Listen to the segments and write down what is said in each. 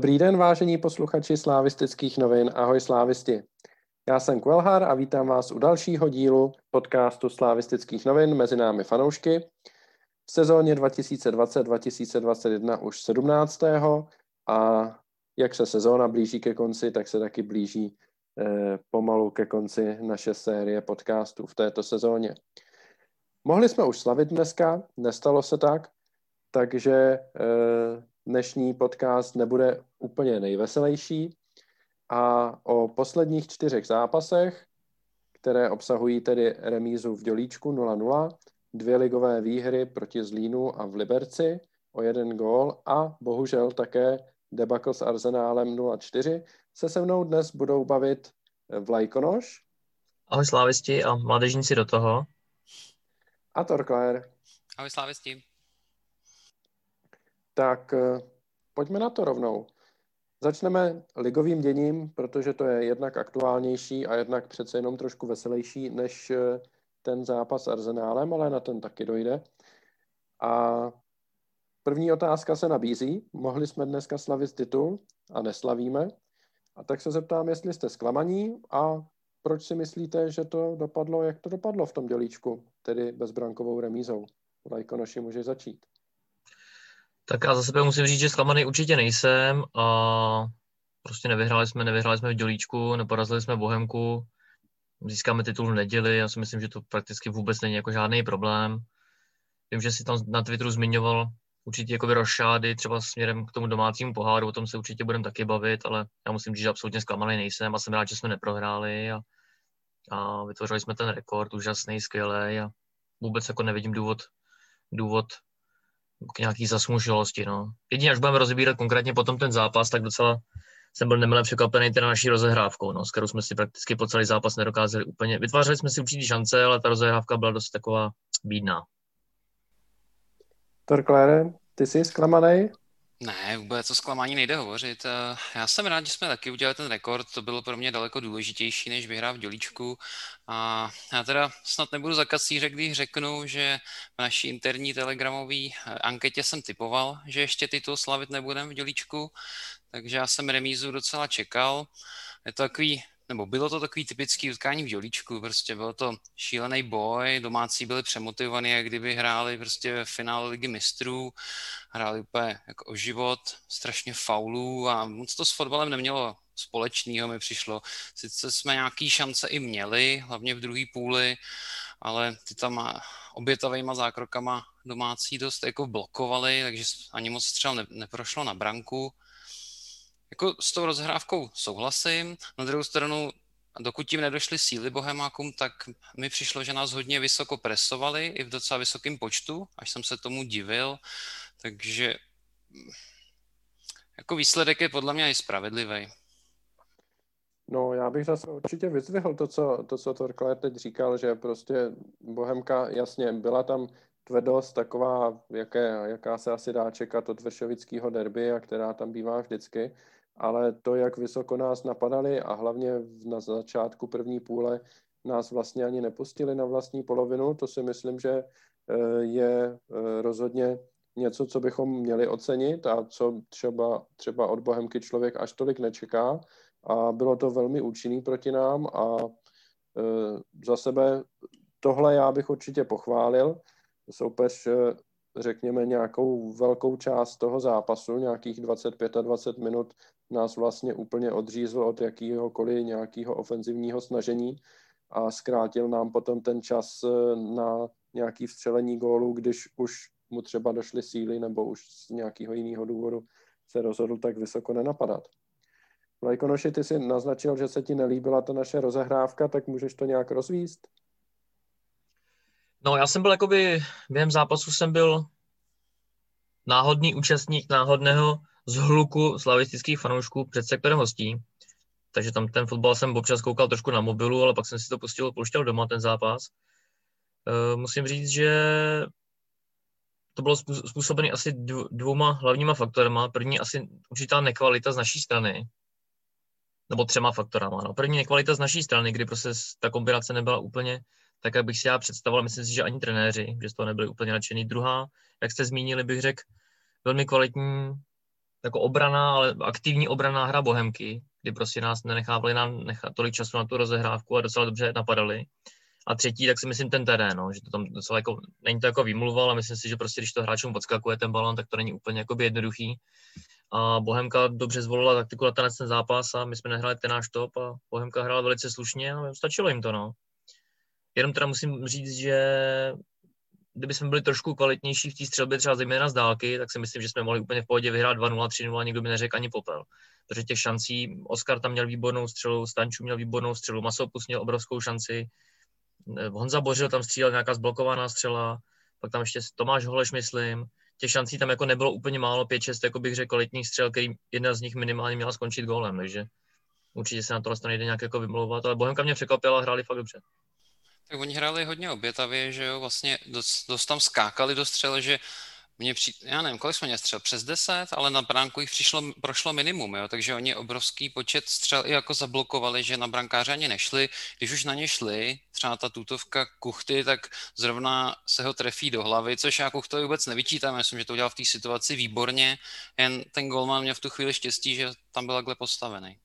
Dobrý den, vážení posluchači slávistických novin. Ahoj slávisti. Já jsem Kvelhar a vítám vás u dalšího dílu podcastu slávistických novin mezi námi fanoušky. V sezóně 2020-2021 už 17. a jak se sezóna blíží ke konci, tak se taky blíží eh, pomalu ke konci naše série podcastů v této sezóně. Mohli jsme už slavit dneska, nestalo se tak, takže eh, dnešní podcast nebude úplně nejveselější a o posledních čtyřech zápasech, které obsahují tedy remízu v Dělíčku 0-0, dvě ligové výhry proti Zlínu a v Liberci o jeden gól a bohužel také debakl s Arzenálem 0-4, se se mnou dnes budou bavit Vlajkonoš. Ahoj slávisti a mládežníci do toho. A Torklér. Ahoj slávisti. Tak eh, pojďme na to rovnou. Začneme ligovým děním, protože to je jednak aktuálnější a jednak přece jenom trošku veselější než eh, ten zápas s Arzenálem, ale na ten taky dojde. A první otázka se nabízí. Mohli jsme dneska slavit titul a neslavíme. A tak se zeptám, jestli jste zklamaní a proč si myslíte, že to dopadlo, jak to dopadlo v tom dělíčku, tedy bezbrankovou remízou. Lajkonoši může začít. Tak já za sebe musím říct, že zklamaný určitě nejsem a prostě nevyhráli jsme, nevyhráli jsme v dělíčku, neporazili jsme Bohemku, získáme titul v neděli, já si myslím, že to prakticky vůbec není jako žádný problém. Vím, že si tam na Twitteru zmiňoval určitě jako rošády třeba směrem k tomu domácímu poháru, o tom se určitě budeme taky bavit, ale já musím říct, že absolutně zklamaný nejsem a jsem rád, že jsme neprohráli a, a vytvořili jsme ten rekord, úžasný, skvělý a vůbec jako nevidím důvod, důvod k nějaký zasmušilosti. No. Jedině, až budeme rozbírat konkrétně potom ten zápas, tak docela jsem byl nemile překvapený teda naší rozehrávkou, no, s kterou jsme si prakticky po celý zápas nedokázali úplně. Vytvářeli jsme si určitý šance, ale ta rozehrávka byla dost taková bídná. Torklére, ty jsi zklamaný? Ne, vůbec o zklamání nejde hovořit. Eh, já jsem rád, že jsme taky udělali ten rekord, to bylo pro mě daleko důležitější, než vyhrát v dělíčku. A já teda snad nebudu za kacíře, když řeknu, že v naší interní telegramové eh, anketě jsem typoval, že ještě titul slavit nebudem v dělíčku, takže já jsem remízu docela čekal. Je to takový nebo bylo to takový typický utkání v Jolíčku, prostě byl to šílený boj, domácí byli přemotivovaní, jak kdyby hráli prostě ve finále ligy mistrů, hráli úplně jako o život, strašně faulů a moc to s fotbalem nemělo společného mi přišlo. Sice jsme nějaký šance i měli, hlavně v druhé půli, ale ty tam obětavýma zákrokama domácí dost jako blokovali, takže ani moc střel ne, neprošlo na branku jako s tou rozhrávkou souhlasím. Na druhou stranu, dokud tím nedošly síly Bohemákům, tak mi přišlo, že nás hodně vysoko presovali i v docela vysokém počtu, až jsem se tomu divil. Takže jako výsledek je podle mě i spravedlivý. No, já bych zase určitě vyzvihl to, co, to, co Torkler teď říkal, že prostě Bohemka, jasně, byla tam tvrdost taková, jaké, jaká se asi dá čekat od Vršovického derby a která tam bývá vždycky, ale to, jak vysoko nás napadali a hlavně na začátku první půle nás vlastně ani nepustili na vlastní polovinu, to si myslím, že eh, je eh, rozhodně něco, co bychom měli ocenit a co třeba, třeba od Bohemky člověk až tolik nečeká. A bylo to velmi účinný proti nám a eh, za sebe tohle já bych určitě pochválil. Soupeř řekněme, nějakou velkou část toho zápasu, nějakých 25 a 20 minut, nás vlastně úplně odřízl od jakýhokoliv nějakého ofenzivního snažení a zkrátil nám potom ten čas eh, na nějaký vstřelení gólu, když už mu třeba došly síly nebo už z nějakého jiného důvodu se rozhodl tak vysoko nenapadat. Vlajkonoši, ty si naznačil, že se ti nelíbila ta naše rozehrávka, tak můžeš to nějak rozvíst? No, já jsem byl jakoby, během zápasu jsem byl náhodný účastník náhodného zhluku slavistických fanoušků před sektorem hostí. Takže tam ten fotbal jsem občas koukal trošku na mobilu, ale pak jsem si to pustil, pouštěl doma, ten zápas. E, musím říct, že to bylo způsobené asi dvouma hlavníma faktorama. První asi určitá nekvalita z naší strany, nebo třema faktorama. No. První nekvalita z naší strany, kdy prostě ta kombinace nebyla úplně tak, jak bych si já představoval. Myslím si, že ani trenéři, že z toho nebyli úplně nadšený. Druhá, jak jste zmínili, bych řekl, velmi kvalitní jako obrana, ale aktivní obraná hra Bohemky, kdy prostě nás nenechávali nám nechat tolik času na tu rozehrávku a docela dobře napadali. A třetí, tak si myslím ten terén, no, že to tam docela jako, není to jako výmluva, ale myslím si, že prostě když to hráčům podskakuje ten balon, tak to není úplně jakoby jednoduchý. A Bohemka dobře zvolila taktiku na ten zápas a my jsme nehráli ten náš top a Bohemka hrála velice slušně a stačilo jim to, no. Jenom teda musím říct, že kdyby jsme byli trošku kvalitnější v té střelbě, třeba zejména z dálky, tak si myslím, že jsme mohli úplně v pohodě vyhrát 2-0, 3-0 a nikdo by neřekl ani popel. Protože těch šancí, Oskar tam měl výbornou střelu, Stanču měl výbornou střelu, Masopus měl obrovskou šanci, Honza Bořil tam střílel nějaká zblokovaná střela, pak tam ještě Tomáš Holeš, myslím. Těch šancí tam jako nebylo úplně málo, 5-6, jako bych řekl, kvalitních střel, který jedna z nich minimálně měla skončit gólem, takže určitě se na tohle nejde nějak jako vymlouvat, ale Bohemka mě překvapila, hráli fakt dobře. Tak oni hráli hodně obětavě, že jo, vlastně dost, dost tam skákali do střele, že mě při, já nevím, kolik jsme měli střel, přes 10, ale na bránku jich přišlo, prošlo minimum, jo, takže oni obrovský počet střel i jako zablokovali, že na brankáře ani nešli. Když už na ně šli, třeba ta tutovka Kuchty, tak zrovna se ho trefí do hlavy, což já Kuchtovi vůbec nevyčítám, myslím, že to udělal v té situaci výborně, jen ten golman měl v tu chvíli štěstí, že tam byl takhle postavený.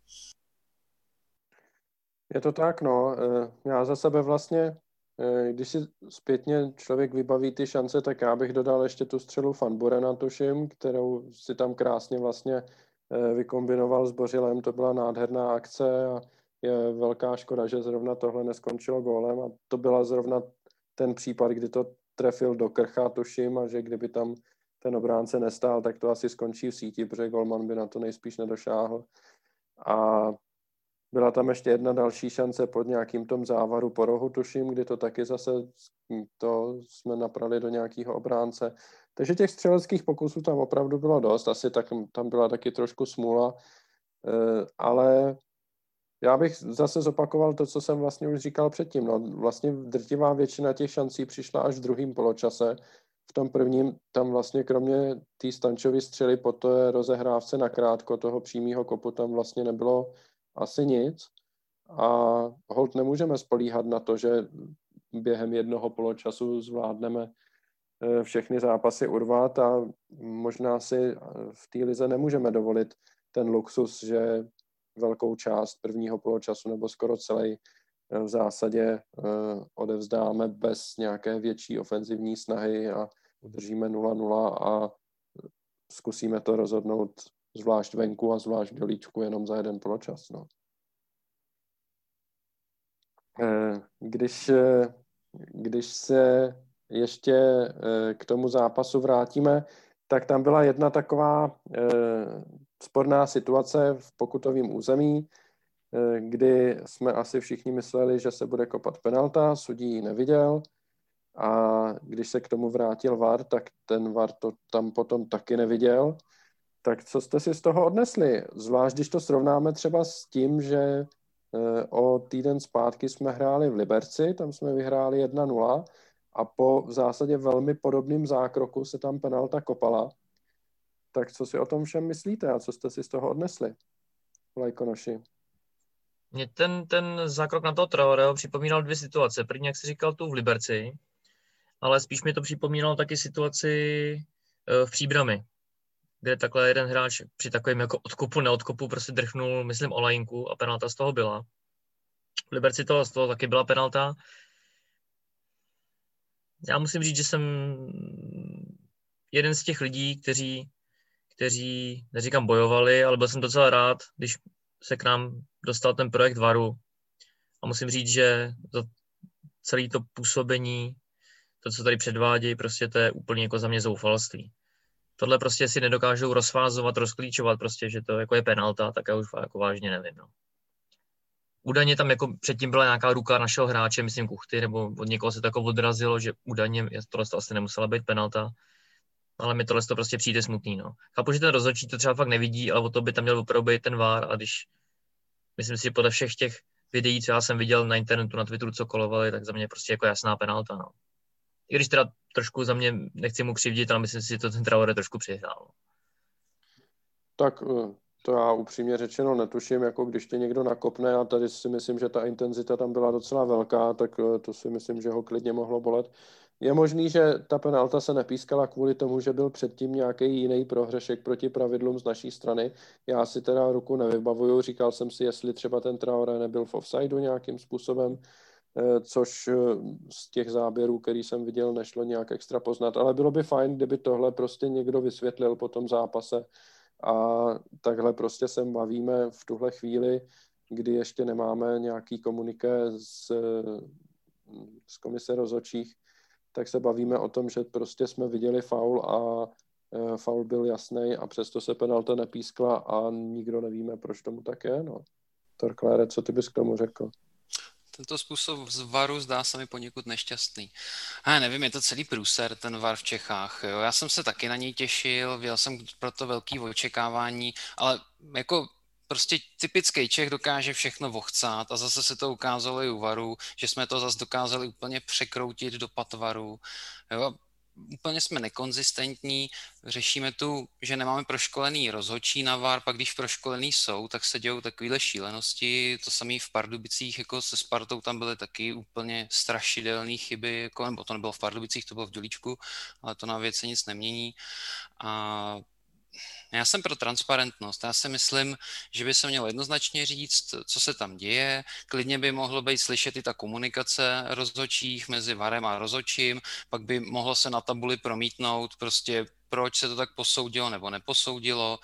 Je to tak, no. Eh, já za sebe vlastně, eh, když si zpětně člověk vybaví ty šance, tak já bych dodal ještě tu střelu Fanburena, tuším, kterou si tam krásně vlastně eh, vykombinoval s Bořilem. To byla nádherná akce a je velká škoda, že zrovna tohle neskončilo gólem a to byla zrovna ten případ, kdy to trefil do krcha, tuším, a že kdyby tam ten obránce nestál, tak to asi skončí v síti, protože golman by na to nejspíš nedošáhl. A byla tam ještě jedna další šance pod nějakým tom závaru po rohu, tuším, kdy to taky zase to jsme naprali do nějakého obránce. Takže těch střeleckých pokusů tam opravdu bylo dost, asi tak, tam byla taky trošku smůla, eh, ale já bych zase zopakoval to, co jsem vlastně už říkal předtím. No, vlastně drtivá většina těch šancí přišla až v druhém poločase. V tom prvním tam vlastně kromě té Stančovy střely po té rozehrávce na krátko toho přímého kopu tam vlastně nebylo asi nic. A hold nemůžeme spolíhat na to, že během jednoho poločasu zvládneme eh, všechny zápasy urvat a možná si v té lize nemůžeme dovolit ten luxus, že velkou část prvního poločasu nebo skoro celý eh, v zásadě eh, odevzdáme bez nějaké větší ofenzivní snahy a udržíme 0-0 a zkusíme to rozhodnout zvlášť venku a zvlášť v dolíčku jenom za jeden poločas. No. Eh, když, eh, když se ještě eh, k tomu zápasu vrátíme, tak tam byla jedna taková sporná situace v pokutovém území, kdy jsme asi všichni mysleli, že se bude kopat penalta, sudí ji neviděl a když se k tomu vrátil VAR, tak ten VAR to tam potom taky neviděl tak co jste si z toho odnesli? Zvlášť, když to srovnáme třeba s tím, že eh, o týden zpátky jsme hráli v Liberci, tam jsme vyhráli 1-0 a po v zásadě velmi podobným zákroku se tam penalta kopala. Tak co si o tom všem myslíte a co jste si z toho odnesli, Lajkonoši? Mě ten, ten zákrok na toho Traoreho připomínal dvě situace. První, jak jsi říkal, tu v Liberci, ale spíš mi to připomínalo taky situaci eh, v Příbrami, kde takhle jeden hráč při takovém jako odkopu, neodkopu prostě drchnul, myslím, o lajinku a penalta z toho byla. V Liberci to, z toho taky byla penalta. Já musím říct, že jsem jeden z těch lidí, kteří, kteří, neříkám bojovali, ale byl jsem docela rád, když se k nám dostal ten projekt Varu. A musím říct, že to celé to působení, to, co tady předvádějí, prostě to je úplně jako za mě zoufalství tohle prostě si nedokážou rozfázovat, rozklíčovat prostě, že to jako je penalta, tak já už jako vážně nevím. No. Údajně tam jako předtím byla nějaká ruka našeho hráče, myslím Kuchty, nebo od někoho se to jako odrazilo, že údajně tohle to asi nemusela být penalta, ale mi tohle to prostě přijde smutný. No. Chápu, že ten rozhodčí to třeba fakt nevidí, ale o to by tam měl opravdu být ten vár a když myslím si, podle všech těch videí, co já jsem viděl na internetu, na Twitteru, co kolovali, tak za mě prostě jako jasná penalta. No. I když teda trošku za mě, nechci mu křivdit, ale myslím si, že to ten Traore trošku přihrál. Tak eh, to já upřímně řečeno netuším, jako když tě někdo nakopne a tady si myslím, že ta intenzita tam byla docela velká, tak eh, to si myslím, že ho klidně mohlo bolet. je možný, že ta penalta se nepískala kvůli tomu, že byl předtím nějaký jiný prohřešek proti pravidlům z naší strany. Já si teda ruku nevybavuju, říkal jsem si, jestli třeba ten Traore nebyl v offsideu nějakým způsobem, což eh, z těch záběrů, který jsem viděl, nešlo nějak extra poznat, ale bylo by fajn, kdyby tohle prostě někdo vysvětlil po tom zápase a takhle prostě se bavíme v tuhle chvíli, kdy ještě nemáme nějaký komuniké z, z komise rozočích, tak se bavíme o tom, že prostě jsme viděli faul a e, faul byl jasný a přesto se penalta nepískla a nikdo nevíme, proč tomu tak je. No. Torklére, co ty bys k tomu řekl? Tento způsob z varu zdá se mi poněkud nešťastný. A nevím, je to celý průser, ten var v Čechách. Jo. Já jsem se taky na něj těšil, měl jsem proto velký očekávání, ale jako prostě typický Čech dokáže všechno vochcát a zase se to ukázalo i u varu, že jsme to zase dokázali úplně překroutit do patvaru. Jo? Úplně jsme nekonzistentní, řešíme tu, že nemáme proškolený rozhodčí na VAR, pak když proškolený jsou, tak se dějou takovéhle šílenosti, to samé v Pardubicích, jako se Spartou tam byly taky úplně strašidelné chyby, jako, nebo to nebylo v Pardubicích, to bylo v Dělíčku, ale to na věci nic nemění. A já jsem pro transparentnost. Já si myslím, že by se mělo jednoznačně říct, co se tam děje. Klidně by mohlo být slyšet i ta komunikace rozhodčích mezi Varem a rozhodčím, pak by mohlo se na tabuli promítnout prostě proč se to tak posoudilo nebo neposoudilo,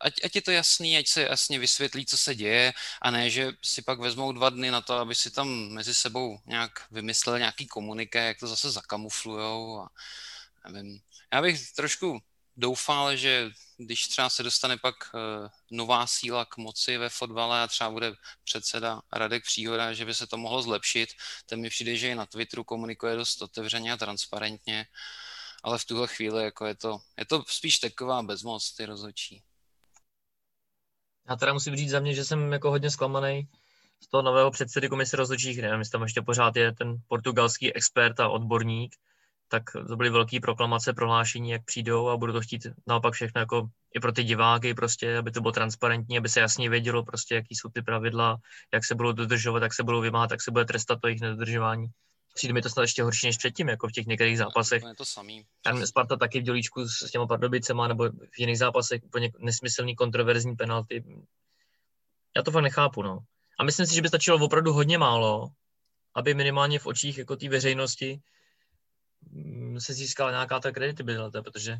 ať, ať je to jasný, ať se jasně vysvětlí, co se děje, a ne, že si pak vezmou dva dny na to, aby si tam mezi sebou nějak vymysleli nějaký komuniké, jak to zase zakamuflujou. A, nevím. Já bych trošku doufal, že když třeba se dostane pak eh, nová síla k moci ve fotbale a třeba bude předseda Radek Příhoda, že by se to mohlo zlepšit, ten mi přijde, že i na Twitteru komunikuje dost otevřeně a transparentně, ale v tuhle chvíli jako je, to, je to spíš taková bezmoc, ty rozhodčí. Já teda musím říct za mě, že jsem jako hodně zklamaný z toho nového předsedy komise rozhodčích, nevím, jestli tam ještě pořád je ten portugalský expert a odborník, tak to byly velké proklamace, prohlášení, jak přijdou a budou to chtít naopak všechno jako i pro ty diváky, prostě, aby to bylo transparentní, aby se jasně vědělo, prostě, jaký jsou ty pravidla, jak se budou dodržovat, jak se budou vymáhat, jak se bude trestat to jejich nedodržování. Přijde mi to snad ještě horší než předtím, jako v těch některých zápasech. Je to samý. Tam Sparta taky v dělíčku s těma Pardubicema nebo v jiných zápasech úplně nesmyslný kontroverzní penalty. Já to fakt nechápu, no. A myslím si, že by stačilo opravdu hodně málo, aby minimálně v očích jako té veřejnosti se získala nějaká ta kreditibilita, protože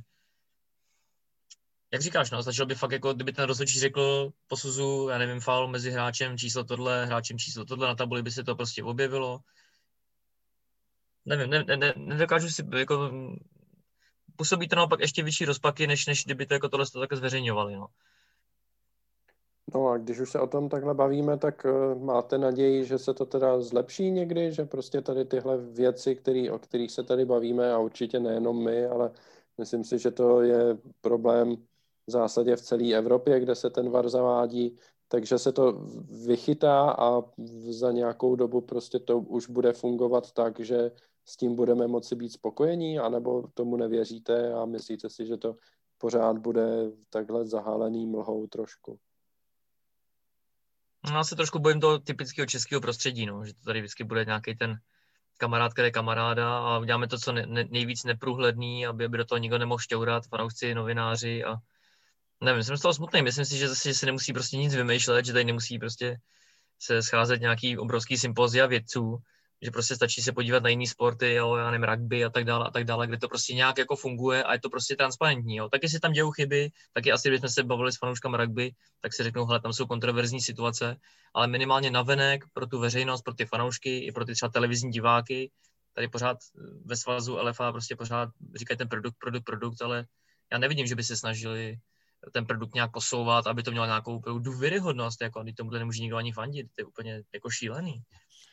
jak říkáš, no, stačilo by fakt, jako kdyby ten rozhodčí řekl, posuzu, já nevím, faul mezi hráčem číslo tohle, hráčem číslo tohle, na tabuli by se to prostě objevilo. Nevím, ne, ne, ne, nedokážu si, jako, působí to naopak ještě větší rozpaky, než, než kdyby to jako tohle to také zveřejňovali, no. No a když už se o tom takhle bavíme, tak uh, máte naději, že se to teda zlepší někdy, že prostě tady tyhle věci, který, o kterých se tady bavíme, a určitě nejenom my, ale myslím si, že to je problém v zásadě v celé Evropě, kde se ten VAR zavádí, takže se to vychytá a za nějakou dobu prostě to už bude fungovat tak, že s tím budeme moci být spokojení, anebo tomu nevěříte a myslíte si, že to pořád bude takhle zahálený mlhou trošku. No, já se trošku bojím toho typického českého prostředí, no, že to tady vždycky bude nějaký ten kamarád, který je kamaráda a uděláme to, co ne, ne, nejvíc neprůhledný, aby, aby do toho nikdo nemohl šťourat, fanoušci, novináři a nevím, jsem z toho smutný, myslím si, že zase se nemusí prostě nic vymýšlet, že tady nemusí prostě se scházet nějaký obrovský sympozia vědců, že prostě stačí se podívat na jiný sporty, jo, já nevím, rugby a tak dále a tak dále, kde to prostě nějak jako funguje a je to prostě transparentní. Jo. Tak jestli tam dějou chyby, taky asi bychom se bavili s fanouškami rugby, tak si řeknou, hele, tam jsou kontroverzní situace, ale minimálně navenek pro tu veřejnost, pro ty fanoušky, i pro ty třeba televizní diváky, tady pořád ve svazu LFA prostě pořád říkají ten produkt, produkt, produkt, ale já nevidím, že by se snažili ten produkt nějak posouvat, aby to mělo nějakou důvěryhodnost, jako když tomuhle nemůže nikdo ani fandit, to je úplně jako šílený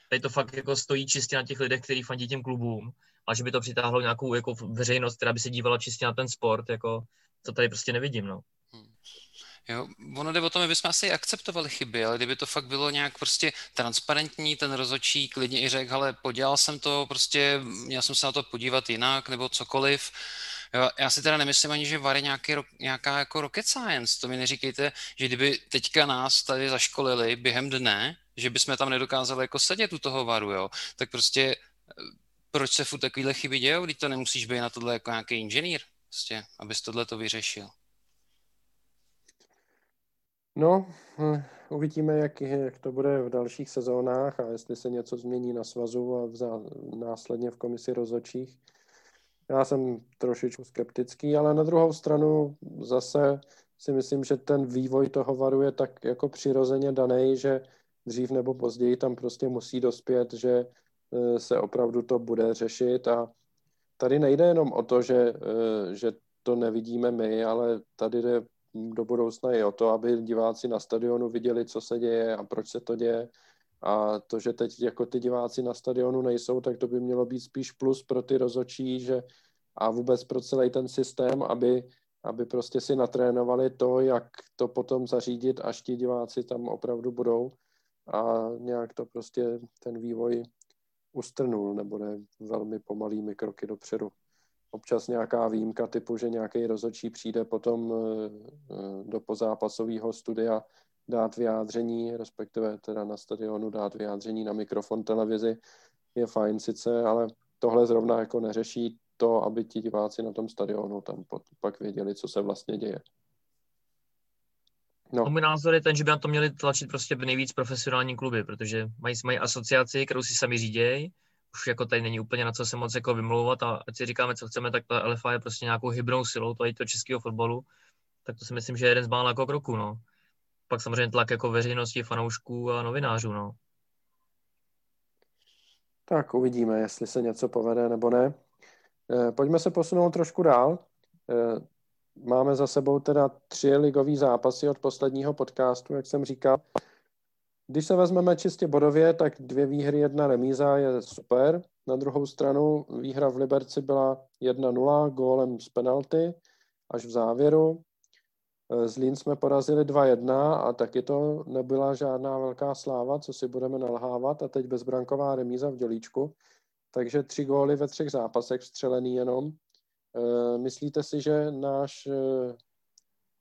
tady to fakt jako stojí čistě na těch lidech, kteří fandí těm klubům a že by to přitáhlo nějakou jako veřejnost, která by se dívala čistě na ten sport, jako to tady prostě nevidím, no. Hmm. Jo, ono jde o tom, bychom asi akceptovali chyby, ale kdyby to fakt bylo nějak prostě transparentní, ten rozočí klidně i řekl, ale podělal jsem to, prostě měl jsem se na to podívat jinak, nebo cokoliv. Já si teda nemyslím ani, že VAR je nějaký, nějaká jako rocket science. To mi neříkejte, že kdyby teďka nás tady zaškolili během dne, že bychom tam nedokázali jako sedět u toho varu, jo, tak prostě eh, proč se furt takovýhle chyby dějou, když to nemusíš být na tohle jako nějaký inženýr, prostě, abys tohle to vyřešil. No, hm, uvidíme, jak, jak to bude v dalších sezónách a jestli se něco změní na svazu a v následně v komisi rozhodčích. Já jsem trošičku skeptický, ale na druhou stranu zase si myslím, že ten vývoj toho varu je tak jako přirozeně daný, že dřív nebo později tam prostě musí dospět, že e, se opravdu to bude řešit a tady nejde jenom o to, že, e, že to nevidíme my, ale tady jde do budoucna i o to, aby diváci na stadionu viděli, co se děje a proč se to děje. A to, že teď jako ty diváci na stadionu nejsou, tak to by mělo být spíš plus pro ty rozočí, že a vůbec pro celý ten systém, aby, aby prostě si natrénovali to, jak to potom zařídit, až ti diváci tam opravdu budou a nějak to prostě ten vývoj ustrnul nebo ne velmi pomalými kroky dopředu. Občas nějaká výjimka typu, že nějaký rozhodčí přijde potom eh, eh, do pozápasového studia dát vyjádření, respektive teda na stadionu dát vyjádření na mikrofon televizi, je fajn sice, ale tohle zrovna jako neřeší to, aby ti diváci na tom stadionu tam pak věděli, co se vlastně děje. No. Můj názor je ten, že by na to měli tlačit prostě v nejvíc profesionální kluby, protože mají, mají asociaci, kterou si sami řídějí, už jako tady není úplně na co se moc jako vymlouvat a ať si říkáme, co chceme, tak ta LFA je prostě nějakou hybnou silou tady to českého fotbalu, tak to si myslím, že je jeden z mála jako kroků, no. Pak samozřejmě tlak jako veřejnosti, fanoušků a novinářů, no. Tak uvidíme, jestli se něco povede nebo ne. Eh, pojďme se posunout trošku dál. Eh, máme za sebou teda tři ligové zápasy od posledního podcastu, jak jsem říkal. Když se vezmeme čistě bodově, tak dvě výhry, jedna remíza je super. Na druhou stranu výhra v Liberci byla 1-0 gólem z penalty až v závěru. Zlín jsme porazili 2-1 a taky to nebyla žádná velká sláva, co si budeme nalhávat. A teď bezbranková remíza v dělíčku. Takže tři góly ve třech zápasech vstřelený jenom. E, myslíte si, že náš, e,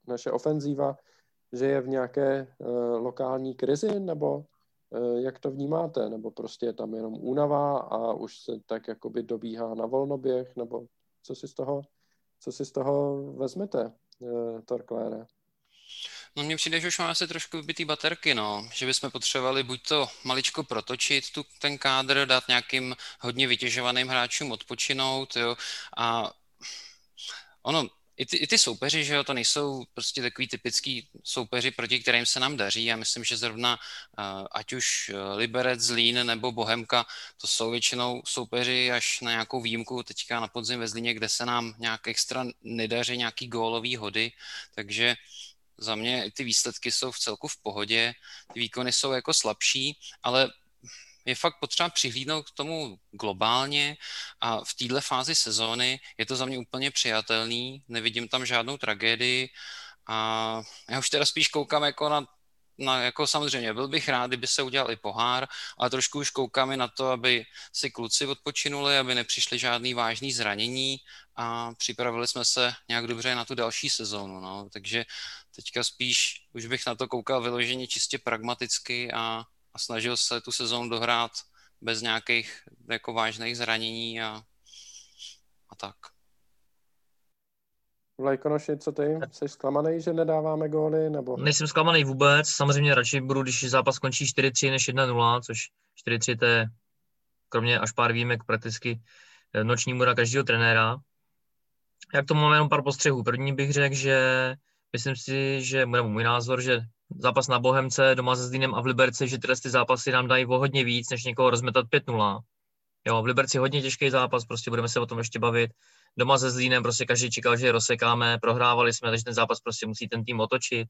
naše ofenzíva že je v nějaké lokální krizi, nebo jak to vnímáte, nebo prostě je tam jenom únava a už se tak jakoby dobíhá na volnoběh, nebo co si z toho, co si z toho vezmete, uh, Torklére? No mně přijde, že už máme asi trošku vybitý baterky, no. Že bychom potřebovali buď to maličko protočit tu, ten kádr, dát nějakým hodně vytěžovaným hráčům odpočinout, jo. A ono, i ty, i ty soupeři, že jo, to nejsou prostě takový typický soupeři, proti kterým se nám daří. Já myslím, že zrovna uh, ať už eh, Liberec, Zlín nebo Bohemka, to jsou většinou soupeři až na nějakou výjimku. Teďka na podzim ve Zlíně, kde se nám nějak extra nedaří nějaký gólový hody, takže za mě ty výsledky jsou v celku v pohodě, ty výkony jsou jako slabší, ale je fakt potřeba přihlídnout k tomu globálně a v této fázi sezóny je to za mě úplně přijatelný, nevidím tam žádnou tragédii a já už teda spíš koukám jako na na, jako samozřejmě byl bych rád, kdyby se udělal i pohár, ale trošku už koukáme na to, aby si kluci odpočinuli, aby nepřišli žádný vážný zranění a připravili jsme se nějak dobře na tu další sezónu. No. Takže teďka spíš už bych na to koukal vyloženě čistě pragmaticky a a snažil se tu sezónu dohrát bez nějakých jako vážných zranění a, a tak. Vlajkonoši, co ty? Jsi zklamaný, že nedáváme góly? Nebo... Nejsem zklamaný vůbec. Samozřejmě radši budu, když zápas končí 4-3 než 1-0, což 4-3 to je kromě až pár výjimek prakticky eh, noční můra každého trenéra. Jak to máme jenom pár postřehů. První bych řekl, že myslím si, že, nebo můj názor, že zápas na Bohemce, doma se Zlínem a v Liberci, že tyhle ty zápasy nám dají o hodně víc, než někoho rozmetat 5-0. Jo, v Liberci hodně těžký zápas, prostě budeme se o tom ještě bavit. Doma se Zlínem prostě každý čekal, že je rozsekáme, prohrávali jsme, takže ten zápas prostě musí ten tým otočit.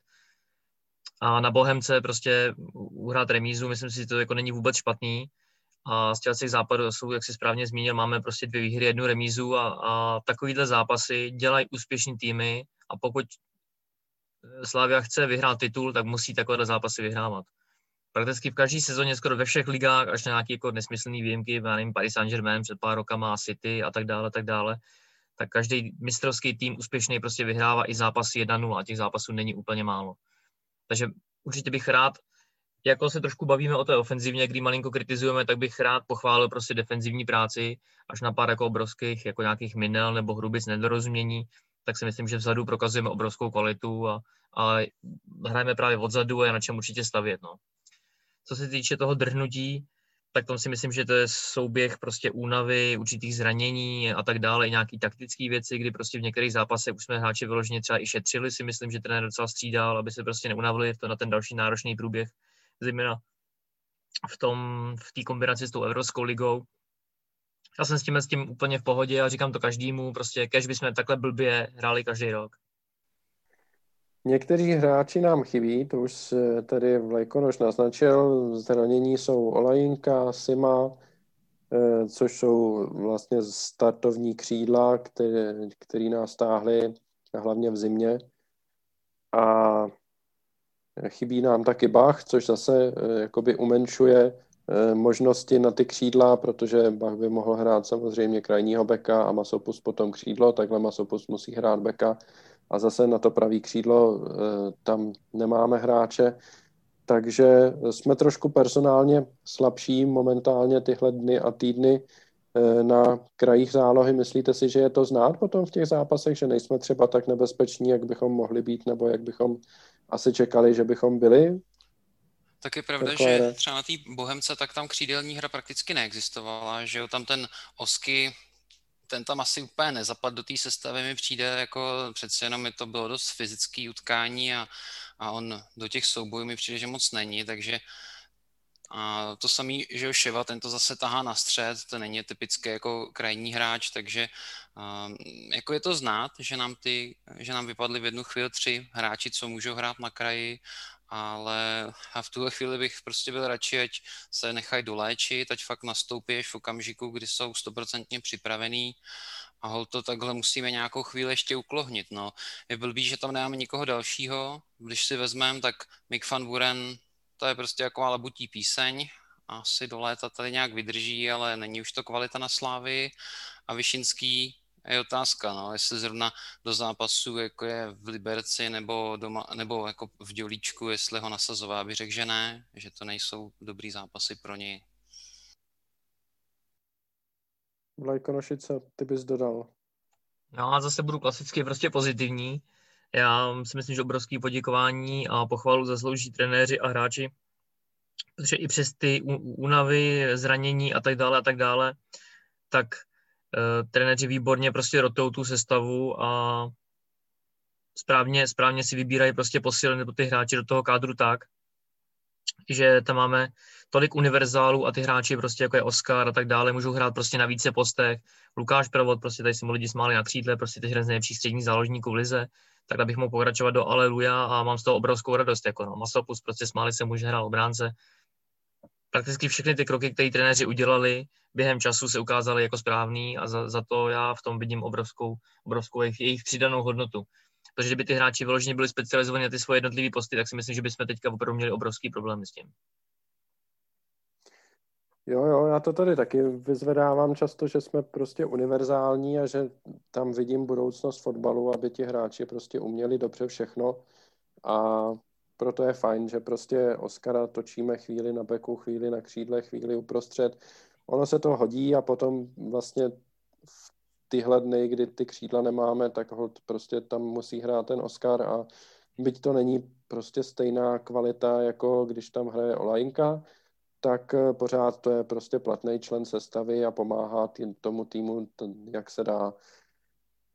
A na Bohemce prostě uhrát remízu, myslím si, že to jako není vůbec špatný. A z těch západů jsou, jak si správně zmínil, máme prostě dvě výhry, jednu remízu a, a takovýhle zápasy dělají úspěšný týmy a pokud Slavia chce vyhrát titul, tak musí takovéhle zápasy vyhrávat. Prakticky v každé sezóně, skoro ve všech ligách, až na nějaké jako nesmyslné výjimky, já nevím, Paris Saint-Germain před pár rokama, City a tak dále, tak dále, tak každý mistrovský tým úspěšný prostě vyhrává i zápasy 1-0 a těch zápasů není úplně málo. Takže určitě bych rád jako se trošku bavíme o té ofenzivně, kdy malinko kritizujeme, tak bych rád pochválil prostě defenzivní práci, až na pár jako obrovských, jako nějakých minel nebo hrubic nedorozumění, tak si myslím, že vzadu prokazujeme obrovskou kvalitu a, a hrajeme právě odzadu a je na čem určitě stavět. No. Co se týče toho drhnutí, tak tam si myslím, že to je souběh prostě únavy, určitých zranění a tak dále, i nějaký taktické věci, kdy prostě v některých zápasech už jsme hráči vyloženě třeba i šetřili, si myslím, že trenér docela střídal, aby se prostě neunavili to na ten další náročný průběh, zejména v tom, v té kombinaci s tou Evropskou ligou. Já jsem s tím, s tím úplně v pohodě a říkám to každému, prostě kež bychom takhle blbě hráli každý rok. Někteří hráči nám chybí, to už tady Vlajkonoš naznačil, zranění jsou Olajinka, Sima, eh, což jsou vlastně startovní křídla, které, který nás stáhly hlavně v zimě. A chybí nám taky Bach, což zase eh, jakoby umenšuje možnosti na ty křídla, protože Bach by mohl hrát samozřejmě krajního beka a Masopus potom křídlo, takhle Masopus musí hrát beka a zase na to pravý křídlo eh, tam nemáme hráče, takže jsme trošku personálně slabší momentálně tyhle dny a týdny eh, na krajích zálohy. Myslíte si, že je to znát potom v těch zápasech, že nejsme třeba tak nebezpeční, jak bychom mohli být, nebo jak bychom asi čekali, že bychom byli? Tak je pravda, Takové... že třeba na té Bohemce tak tam křídelní hra prakticky neexistovala, že jo, tam ten Osky ten tam asi úplně nezapad do té sestavy, mi přijde jako přece jenom mi to bylo dost fyzický utkání a, a on do těch soubojů mi přijde, že moc není, takže a to samý, že jo, Ševa, ten to zase tahá na střed, to není typický jako krajní hráč, takže um, jako je to znát, že nám, ty, že nám vypadly v jednu chvíli tři hráči, co můžou hrát na kraji ale a v tuhle chvíli bych prostě byl radši, ať se nechají doléčit, ať fakt nastoupí až v okamžiku, kdy jsou stoprocentně připravený a hol to takhle musíme nějakou chvíli ještě uklohnit. No. Je blbý, že tam nemáme nikoho dalšího, když si vezmeme, tak Mick van Buren, to je prostě jako labutí píseň, asi do léta tady nějak vydrží, ale není už to kvalita na slávy a Vyšinský je otázka, no, jestli zrovna do zápasu, jako je v Liberci nebo, doma, nebo jako v Dělíčku, jestli ho nasazová, by řekl, že ne, že to nejsou dobrý zápasy pro něj. Vlajkonošice, ty bys dodal. No a zase budu klasicky prostě pozitivní. Já si myslím, že obrovský poděkování a pochvalu zaslouží trenéři a hráči, protože i přes ty únavy, zranění a tak dále a tak dále, tak trenéři výborně prostě rotou tu sestavu a správně, správně si vybírají prostě posily nebo ty hráči do toho kádru tak, že tam máme tolik univerzálů a ty hráči prostě jako je Oscar a tak dále můžou hrát prostě na více postech. Lukáš Provod, prostě tady si mu lidi smáli na křídle, prostě teď jeden z nejlepších středních záložníků v lize, tak abych mohl pokračovat do Aleluja a mám z toho obrovskou radost. Jako no. Masopus prostě smáli se může hrát obránce, prakticky všechny ty kroky, které trenéři udělali, během času se ukázaly jako správný a za, za to já v tom vidím obrovskou, obrovskou jejich, jejich přidanou hodnotu. Protože kdyby ty hráči vyloženě byli specializovaní na ty svoje jednotlivé posty, tak si myslím, že bychom teďka opravdu měli obrovský problém s tím. Jo, jo, já to tady taky vyzvedávám často, že jsme prostě univerzální a že tam vidím budoucnost fotbalu, aby ti hráči prostě uměli dobře všechno a proto je fajn, že prostě Oscara točíme chvíli na beku, chvíli na křídle, chvíli uprostřed. Ono se to hodí a potom vlastně v tyhle dny, kdy ty křídla nemáme, tak hold prostě tam musí hrát ten Oscar a byť to není prostě stejná kvalita, jako když tam hraje Olajinka, tak eh, pořád to je prostě platný člen sestavy a pomáhá tým, tomu týmu, jak se dá.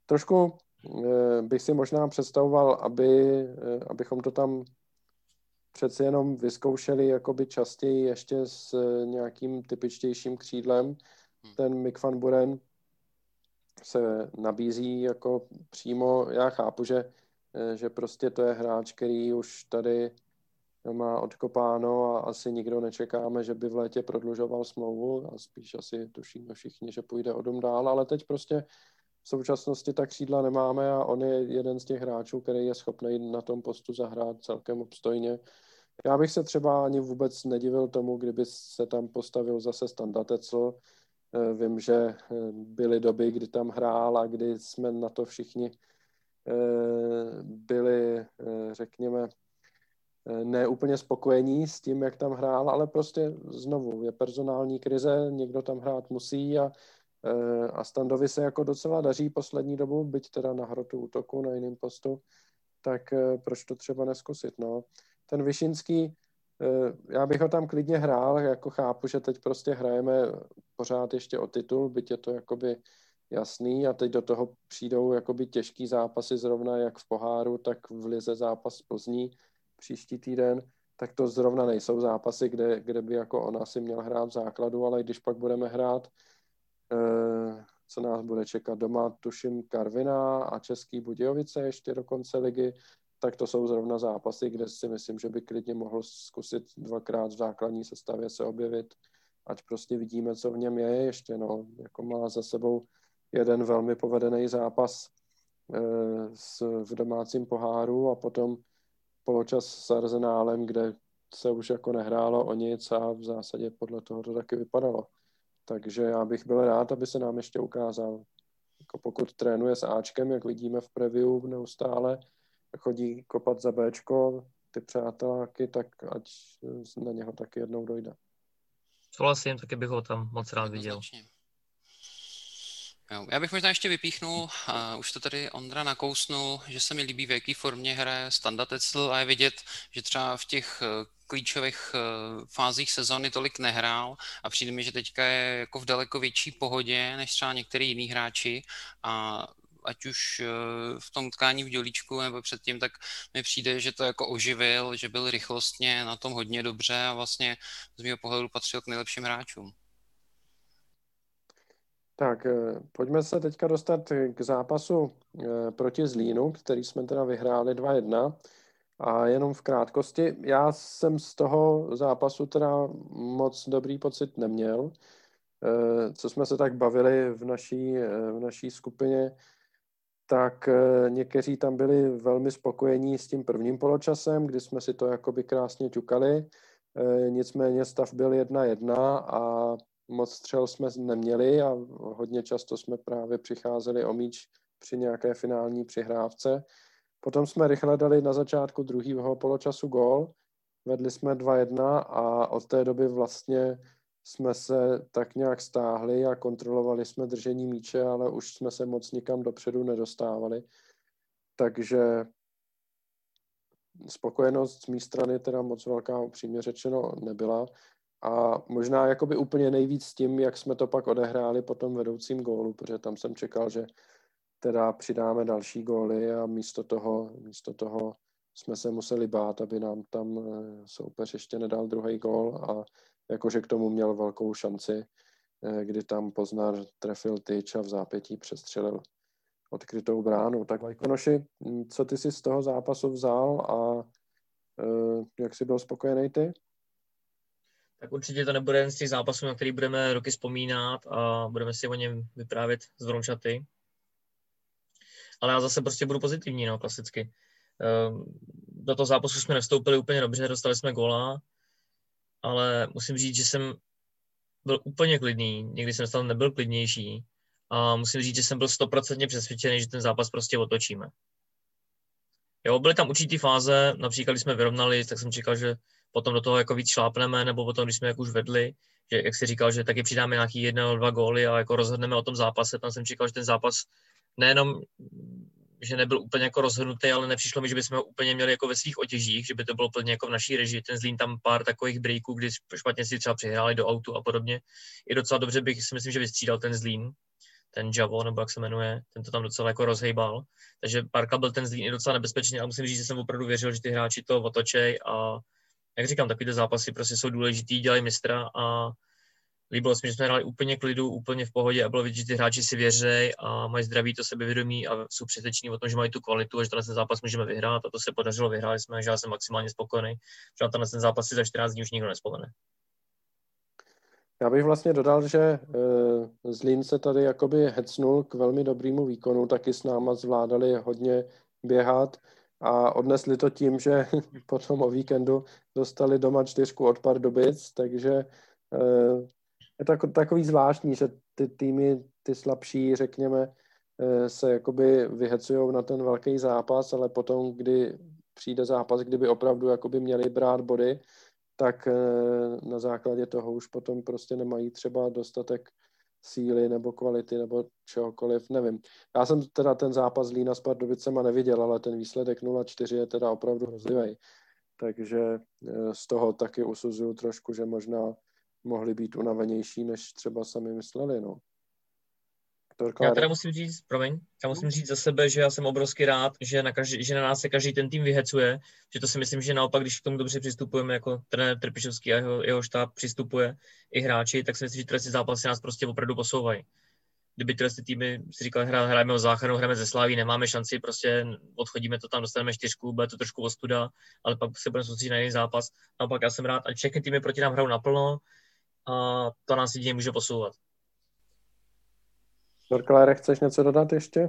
Trošku eh, bych si možná představoval, aby, eh, abychom to tam přeci jenom vyzkoušeli jakoby častěji ještě s eh, nějakým typičtějším křídlem. Hmm. Ten Mick van Buren se nabízí jako přímo, já chápu, že, eh, že prostě to je hráč, který už tady má odkopáno a asi nikdo nečekáme, že by v létě prodlužoval smlouvu a spíš asi tušíme všichni, že půjde o dom dál, ale teď prostě v současnosti tak křídla nemáme a on je jeden z těch hráčů, který je schopný na tom postu zahrát celkem obstojně. Já bych se třeba ani vůbec nedivil tomu, kdyby se tam postavil zase Standa Tecl. Eh, vím, že eh, byly doby, kdy tam hrál a kdy jsme na to všichni eh, byli, řekněme, ne úplně spokojení s tím, jak tam hrál, ale prostě znovu je personální krize, někdo tam hrát musí a, a Standovi se jako docela daří poslední dobu, byť teda na hrotu útoku na jiném postu, tak proč to třeba neskusit, no. Ten Vyšinský, já bych ho tam klidně hrál, jako chápu, že teď prostě hrajeme pořád ještě o titul, byť je to jakoby jasný a teď do toho přijdou jakoby těžký zápasy zrovna jak v poháru, tak v lize zápas Plzní příští týden, tak to zrovna nejsou zápasy, kde, kde by jako ona si měl hrát v základu, ale když pak budeme hrát, eh, co nás bude čekat doma, tuším Karvina a Český Budějovice ještě do konce ligy, tak to jsou zrovna zápasy, kde si myslím, že by klidně mohl zkusit dvakrát v základní sestavě se objevit, ať prostě vidíme, co v něm je ještě, no, jako má za sebou jeden velmi povedený zápas e, s, v domácím poháru a potom poločas s Arzenálem, kde se už jako nehrálo o nic a v zásadě podle toho to taky vypadalo. Takže já bych byl rád, aby se nám ještě ukázal. Jako pokud trénuje s Ačkem, jak vidíme v preview neustále, chodí kopat za Bčko, ty přáteláky, tak ať na něho taky jednou dojde. Souhlasím, taky bych ho tam moc rád viděl. Jo, já bych možná ještě vypíchnul, uh, už to tady Ondra nakousnul, že se mi líbí, v jaké formě hraje Standa Tetzel a je vidět, že třeba v těch klíčových uh, fázích sezóny tolik nehrál a přijde mi, že teďka je jako v daleko větší pohodě než třeba některý jiný hráči a ať už uh, v tom tkání v dělíčku nebo předtím, tak mi přijde, že to jako oživil, že byl rychlostně na tom hodně dobře a vlastně z mého pohledu patřil k nejlepším hráčům. Tak, eh, pojďme se teďka dostat k zápasu eh, proti Zlínu, který jsme teda vyhráli 2-1. A jenom v krátkosti, já jsem z toho zápasu teda moc dobrý pocit neměl. Eh, co jsme se tak bavili v naší, v naší skupině, tak někteří tam byli velmi spokojení s tím prvním poločasem, kdy jsme si to jakoby krásně ťukali. Nicméně stav byl 1-1 a moc střel jsme neměli a hodně často jsme právě přicházeli o míč při nějaké finální přihrávce. Potom jsme rychle dali na začátku druhého poločasu gól, vedli jsme 2-1 a od té doby vlastně jsme se tak nějak stáhli a kontrolovali jsme držení míče, ale už jsme se moc nikam dopředu nedostávali. Takže spokojenost z mé strany teda moc velká upřímně řečeno nebyla. A možná jakoby úplně nejvíc s tím, jak jsme to pak odehráli po tom vedoucím gólu, protože tam jsem čekal, že teda přidáme další góly a místo toho, místo toho jsme se museli bát, aby nám tam eh, soupeř ještě nedal druhý gól a jakože k tomu měl velkou šanci, eh, kdy tam Poznar trefil tyč a v zápětí přestřelil odkrytou bránu. Tak Vajkonoši, co ty si z toho zápasu vzal a eh, jak jsi byl spokojený ty? tak určitě to nebude jeden z těch zápasů, na který budeme roky vzpomínat a budeme si o něm vyprávět z Vrončaty. Ale já zase prostě budu pozitivní, no, klasicky. Ehm, do toho zápasu jsme nevstoupili úplně dobře, dostali jsme gola, ale musím říct, že jsem byl úplně klidný, někdy jsem stále nebyl klidnější a musím říct, že jsem byl stoprocentně přesvědčený, že ten zápas prostě otočíme. Jo, byly tam určitý fáze, například když jsme vyrovnali, tak jsem čekal, že potom do toho jako víc šlápneme, nebo potom, když jsme jak už vedli, že jak si říkal, že taky přidáme nějaký jedna nebo dva góly a jako rozhodneme o tom zápase, tam jsem čekal, že ten zápas nejenom že nebyl úplně jako rozhodnutý, ale nepřišlo mi, že bychom ho úplně měli jako ve svých otěžích, že by to bylo plně jako v naší režii. Ten Zlín tam pár takových breaků, kdy špatně si třeba přihráli do autu a podobně. I docela dobře bych si myslím, že vystřídal ten Zlín, ten Javo, nebo jak se jmenuje, ten to tam docela jako rozhejbal. Takže párka byl ten Zlín i docela nebezpečný a musím říct, že jsem opravdu věřil, že ty hráči to otočej a jak říkám, takovýto zápasy prostě jsou důležitý, dělají mistra a líbilo se mi, že jsme hráli úplně klidu, úplně v pohodě a bylo vidět, že ty hráči si věří a mají zdraví to sebevědomí a jsou přesvědčení o tom, že mají tu kvalitu a že tenhle ten zápas můžeme vyhrát a to se podařilo, vyhráli jsme, že já jsem maximálně spokojený, že na tenhle ten zápas si za 14 dní už nikdo nespomene. Já bych vlastně dodal, že uh, Zlín se tady jakoby hecnul k velmi dobrému výkonu, taky s náma zvládali hodně běhat a odnesli to tím, že potom o víkendu dostali doma čtyřku od Pardubic, takže uh, je to takový zvláštní, že ty týmy, ty slabší, řekněme, uh, se jakoby vyhecují na ten velký zápas, ale potom, kdy přijde zápas, kdyby opravdu jakoby měli brát body, tak na základě toho už potom prostě nemají třeba dostatek síly nebo kvality nebo čehokoliv, nevím. Já jsem teda ten zápas Lína s Pardubicema neviděl, ale ten výsledek 0-4 je teda opravdu hrozivý. Takže eh, z toho taky usuzuju trošku, že možná mohli být unavenější, než třeba sami mysleli, no. Já teda musím říct, promiň, já musím říct za sebe, že já jsem obrovsky rád, že na, každý, že na nás se každý ten tým vyhecuje, že to si myslím, že naopak, když k tomu dobře přistupujeme, jako trenér Trpišovský a jeho, jeho štáb přistupuje i hráči, tak si myslím, že tyhle zápasy nás prostě opravdu posouvají. Kdyby tyhle týmy si říkali, hra, hrajeme o záchranu, hrajeme ze Sláví, nemáme šanci, prostě odchodíme to tam, dostaneme čtyřku, bude to trošku ostuda, ale pak se budeme soustředit na jiný zápas. Naopak já jsem rád, ať všechny týmy proti nám hrajou naplno a to nás jedině může posouvat. Dorklére, chceš něco dodat ještě?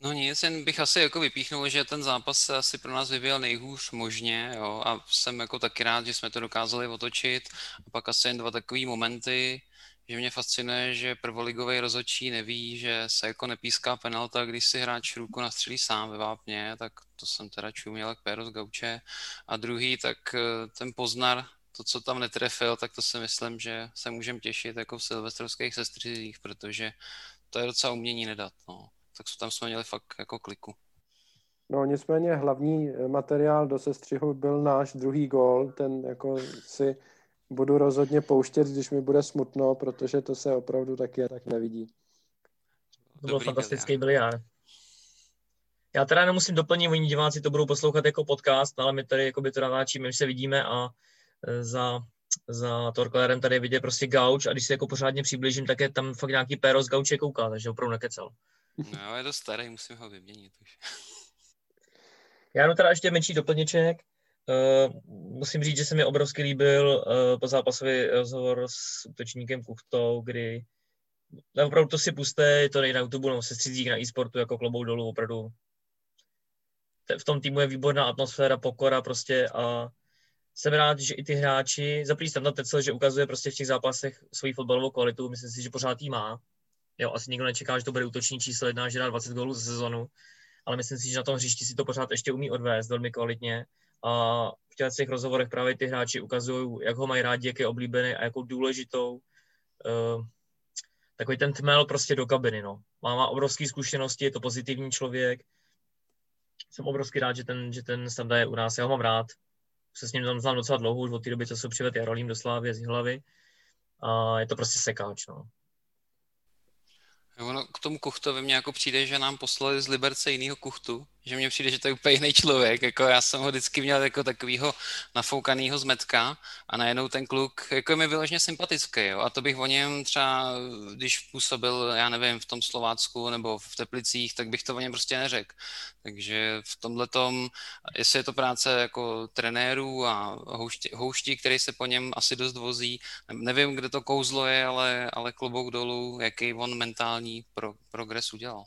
No nic, jen bych asi jako vypíchnul, že ten zápas se asi pro nás vyvíjel nejhůř možně, jo, a jsem jako taky rád, že jsme to dokázali otočit. A pak asi jen dva takové momenty, že mě fascinuje, že prvoligový rozhodčí neví, že se jako nepíská penalta, když si hráč ruku nastřelí sám ve vápně, tak to jsem teda čuměl jak péro z gauče. A druhý, tak eh, ten Poznar, to, co tam netrefil, tak to si myslím, že se můžeme těšit jako v silvestrovských sestřizích, protože to je docela umění nedat, no. Tak tam jsme měli fakt jako kliku. No nicméně hlavní eh, materiál do sestřihu byl náš druhý gól, ten jako si budu rozhodně pouštět, když mi bude smutno, protože to se opravdu taky tak nevidí. To byl fantastický biliár. Já teda nemusím doplnit, oni diváci to budou poslouchat jako podcast, ale my tady jako by to naváčíme, když se vidíme a za, za Torklerem tady vidět prostě gauč a když se jako pořádně přiblížím, tak je tam fakt nějaký péro z gauče kouká, takže opravdu nekecal. No, je to starý, musím ho vyměnit už. Já jenom teda ještě menší doplněček. Uh, musím říct, že se mi obrovsky líbil uh, po zápasový rozhovor s útočníkem Kuchtou, kdy opravdu to si pusté, je to na YouTube, nebo se střízí na e-sportu jako klobou dolů, opravdu v tom týmu je výborná atmosféra, pokora prostě a jsem rád, že i ty hráči, za první tam Tecel, že ukazuje prostě v těch zápasech svoji fotbalovou kvalitu, myslím si, že pořád jí má. Jo, asi nikdo nečeká, že to bude útoční číslo jedna, že dá 20 gólů za sezonu, ale myslím si, že na tom hřišti si to pořád ještě umí odvést velmi kvalitně a v těch rozhovorech právě ty hráči ukazují, jak ho mají rádi, jak je oblíbený a jakou důležitou uh, takový ten tmel prostě do kabiny, no. Má, má obrovské zkušenosti, je to pozitivní člověk. Jsem obrovský rád, že ten, že ten Standa je u nás, já ho mám rád. Se s ním tam znám docela dlouho, už od té doby, co se přived Jarolím do Slávy z hlavy. A je to prostě sekáč, no. Ono k tomu kuchtovi mě jako přijde, že nám poslali z Liberce jinýho kuchtu, že mně přijde, že to je úplně jiný člověk, jako já jsem ho vždycky měl jako takovýho nafoukanýho zmetka a najednou ten kluk jako je mi vyloženě sympatický, jo? a to bych o něm třeba, když působil, já nevím, v tom Slovácku nebo v Teplicích, tak bych to o něm prostě neřekl. Takže v tomhle tom, jestli je to práce jako trenérů a houští, houští, který se po něm asi dost vozí, nevím, kde to kouzlo je, ale, ale klobouk dolů, jaký on mentální pro, progres udělal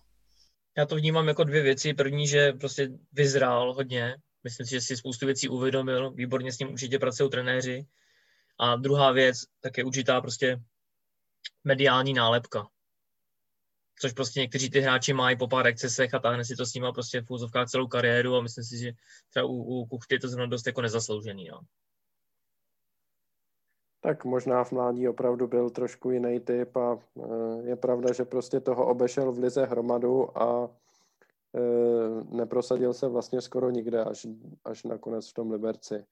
já to vnímám jako dvě věci. První, že prostě vyzrál hodně. Myslím si, že si spoustu věcí uvědomil. Výborně s ním určitě pracují trenéři. A druhá věc, tak je určitá prostě mediální nálepka. Což prostě někteří ty hráči mají po pár excesech a táhne si to s nima prostě v úzovkách celou kariéru a myslím si, že třeba u, u Kuchty je to zrovna dost jako nezasloužený. No. Tak možná v mládí opravdu byl trošku jiný typ a e, je pravda, že prostě toho obešel v lize hromadu a e, neprosadil se vlastně skoro nikde, až, až nakonec v tom Liberci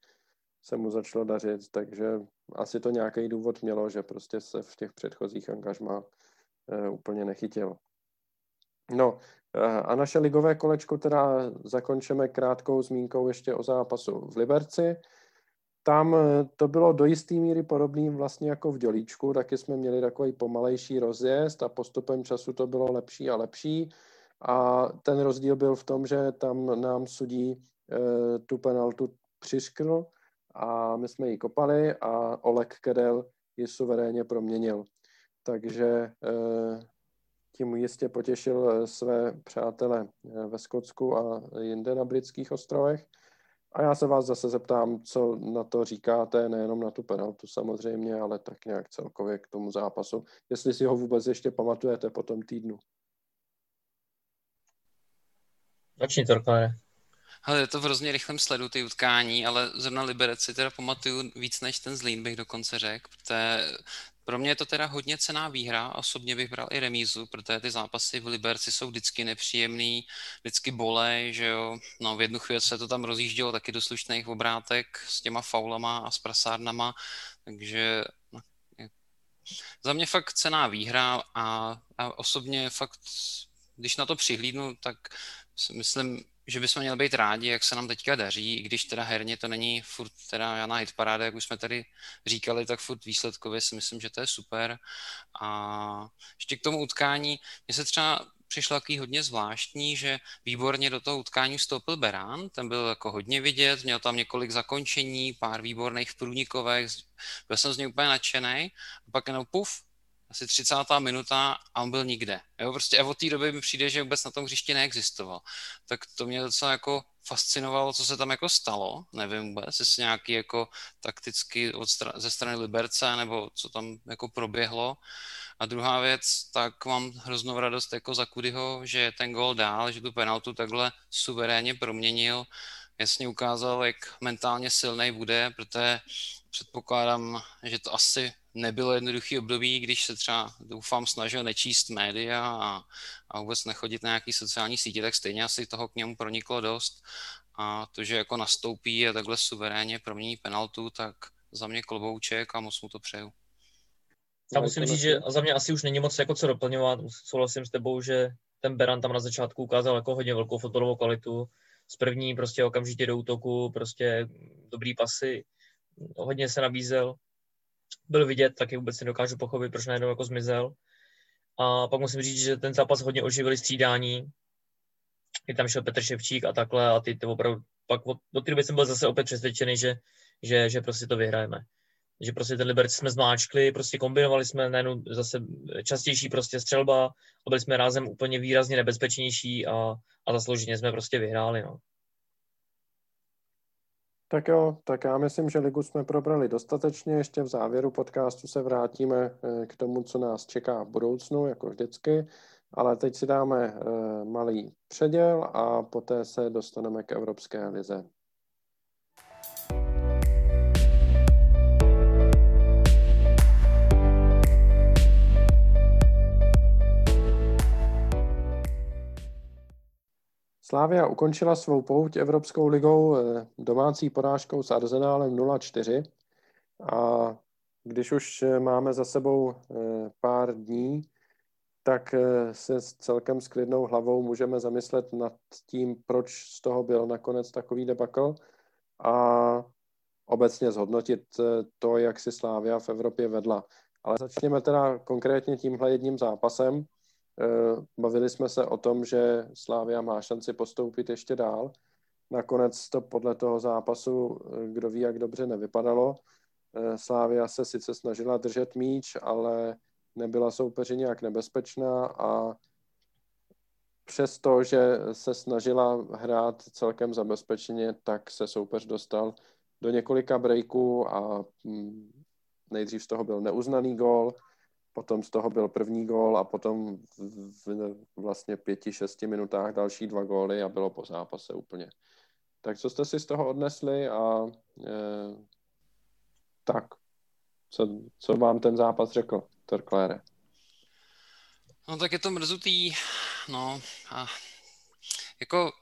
se mu začalo dařit, takže asi to nějaký důvod mělo, že prostě se v těch předchozích angažmá e, úplně nechytil. No a naše ligové kolečko teda zakončíme krátkou zmínkou ještě o zápasu v Liberci tam eh, to bylo do jisté míry podobné vlastně jako v Dělíčku, taky jsme měli takový pomalejší rozjezd a postupem času to bylo lepší a lepší. A ten rozdíl byl v tom, že tam nám sudí e, tu penaltu přiškl a my jsme ji kopali a Olek Kedel ji suverénně proměnil. Takže e, tím jistě potěšil své přátele ve Skotsku a jinde na britských ostrovech. A já se vás zase zeptám, co na to říkáte, nejenom na tu penaltu samozřejmě, ale tak nějak celkově k tomu zápasu, jestli si ho vůbec ještě pamatujete po tom týdnu. Začni, Torkane. Ale je to v hrozně rychlém sledu ty utkání, ale zrovna Liberec si teda pamatuju víc než ten Zlín, bych dokonce řekl, protože pro mě je to teda hodně cená výhra, osobně bych bral i remízu, protože ty zápasy v Liberci jsou vždycky nepříjemný, vždycky bolej, že jo. No v jednu chvíli se to tam rozjíždělo taky do slušných obrátek s těma faulama a s prasárnama, takže no, za mě fakt cená výhra a, a osobně fakt, když na to přihlídnu, tak myslím, že bychom měli být rádi, jak se nám teďka daří, i když teda herně to není furt teda žádná hitparáda, jak už jsme tady říkali, tak furt výsledkově si myslím, že to je super. A ještě k tomu utkání, mně se třeba přišlo takový hodně zvláštní, že výborně do toho utkání vstoupil Berán, ten byl jako hodně vidět, měl tam několik zakončení, pár výborných průnikovek, byl jsem z něj úplně nadšený, a pak jenom puf, asi 30. minuta a on byl nikde. Jo, prostě a od té doby mi přijde, že vůbec na tom hřišti neexistoval. Tak to mě docela jako fascinovalo, co se tam jako stalo. Nevím vůbec, jestli nějaký jako takticky od stra- ze strany Liberce, nebo co tam jako proběhlo. A druhá věc, tak mám hroznou radost jako za Kudyho, že ten gol dál, že tu penaltu takhle suverénně proměnil. Jasně ukázal, jak mentálně silný bude, protože předpokládám, že to asi nebylo jednoduchý období, když se třeba, doufám, snažil nečíst média a, a vůbec nechodit na nějaký sociální sítě, tak stejně asi toho k němu proniklo dost. A to, že jako nastoupí a takhle suverénně promění penaltu, tak za mě klobouček a moc mu to přeju. Já musím říct, že za mě asi už není moc jako co doplňovat. Souhlasím s tebou, že ten Beran tam na začátku ukázal jako hodně velkou fotbalovou kvalitu. Z první prostě okamžitě do útoku, prostě dobrý pasy, hodně se nabízel byl vidět, taky vůbec nedokážu pochopit, proč najednou jako zmizel. A pak musím říct, že ten zápas hodně oživili střídání, kdy tam šel Petr Ševčík a takhle a ty to opravdu, pak od, od té doby jsem byl zase opět přesvědčený, že, že, že prostě to vyhrajeme. Že prostě ten Liberec jsme zmáčkli, prostě kombinovali jsme najednou zase častější prostě střelba a byli jsme rázem úplně výrazně nebezpečnější a, a zaslouženě jsme prostě vyhráli. No. Tak jo, tak já myslím, že ligu jsme probrali dostatečně. Ještě v závěru podcastu se vrátíme eh, k tomu, co nás čeká v budoucnu, jako vždycky. Ale teď si dáme eh, malý předěl a poté se dostaneme k Evropské lize. Slávia ukončila svou pouť Evropskou ligou eh, domácí porážkou s Arsenálem 0-4 a když už eh, máme za sebou eh, pár dní, tak se s celkem s klidnou hlavou můžeme zamyslet nad tím, proč z toho byl nakonec takový debakl. A obecně zhodnotit to, jak si Slávia v Evropě vedla. Ale začněme teda konkrétně tímhle jedním zápasem, bavili jsme se o tom, že Slávia má šanci postoupit ještě dál. Nakonec to podle toho zápasu, eh, kdo ví, jak dobře nevypadalo. Eh, Slávia se sice snažila držet míč, ale nebyla soupeři nějak nebezpečná a přesto, že se snažila hrát celkem zabezpečeně, tak se soupeř dostal do několika breaků a hm, nejdřív z toho byl neuznaný gól, potom z toho byl první gól a potom v vlastně pěti, šesti minutách další dva góly a bylo po zápase úplně. Tak co jste si z toho odnesli a e, tak, co, co vám ten zápas řekl, Torklére? No tak je to mrzutý, no a jako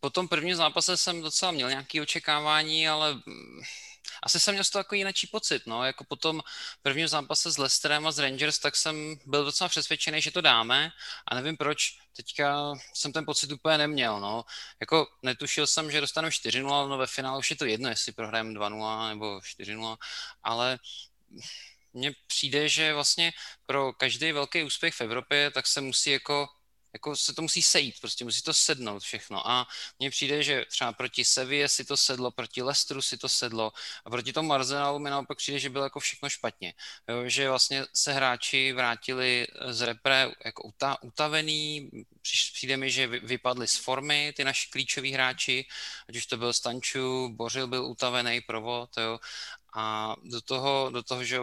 po tom prvním zápase jsem docela měl nějaké očekávání, ale asi jsem měl z toho takový jiný pocit, no, jako po tom prvním zápase s Leicesterem a s Rangers, tak jsem byl docela přesvědčený, že to dáme. A nevím proč, teďka jsem ten pocit úplně neměl, no, jako netušil jsem, že dostaneme 4-0, no ve finále už je to jedno, jestli prohrajeme 2-0 nebo 4-0, ale mně přijde, že vlastně pro každý velký úspěch v Evropě, tak se musí jako jako se to musí sejít, prostě musí to sednout všechno. A mně přijde, že třeba proti Sevě si to sedlo, proti Leicesteru si to sedlo a proti tomu Arsenalu mi naopak přijde, že bylo jako všechno špatně. Jo, že vlastně se hráči vrátili z repre jako uta, utavený, přijde mi, že vypadli z formy ty naši klíčoví hráči, ať už to byl Stanču, Bořil byl utavený, provod, jo, a do toho, do toho, že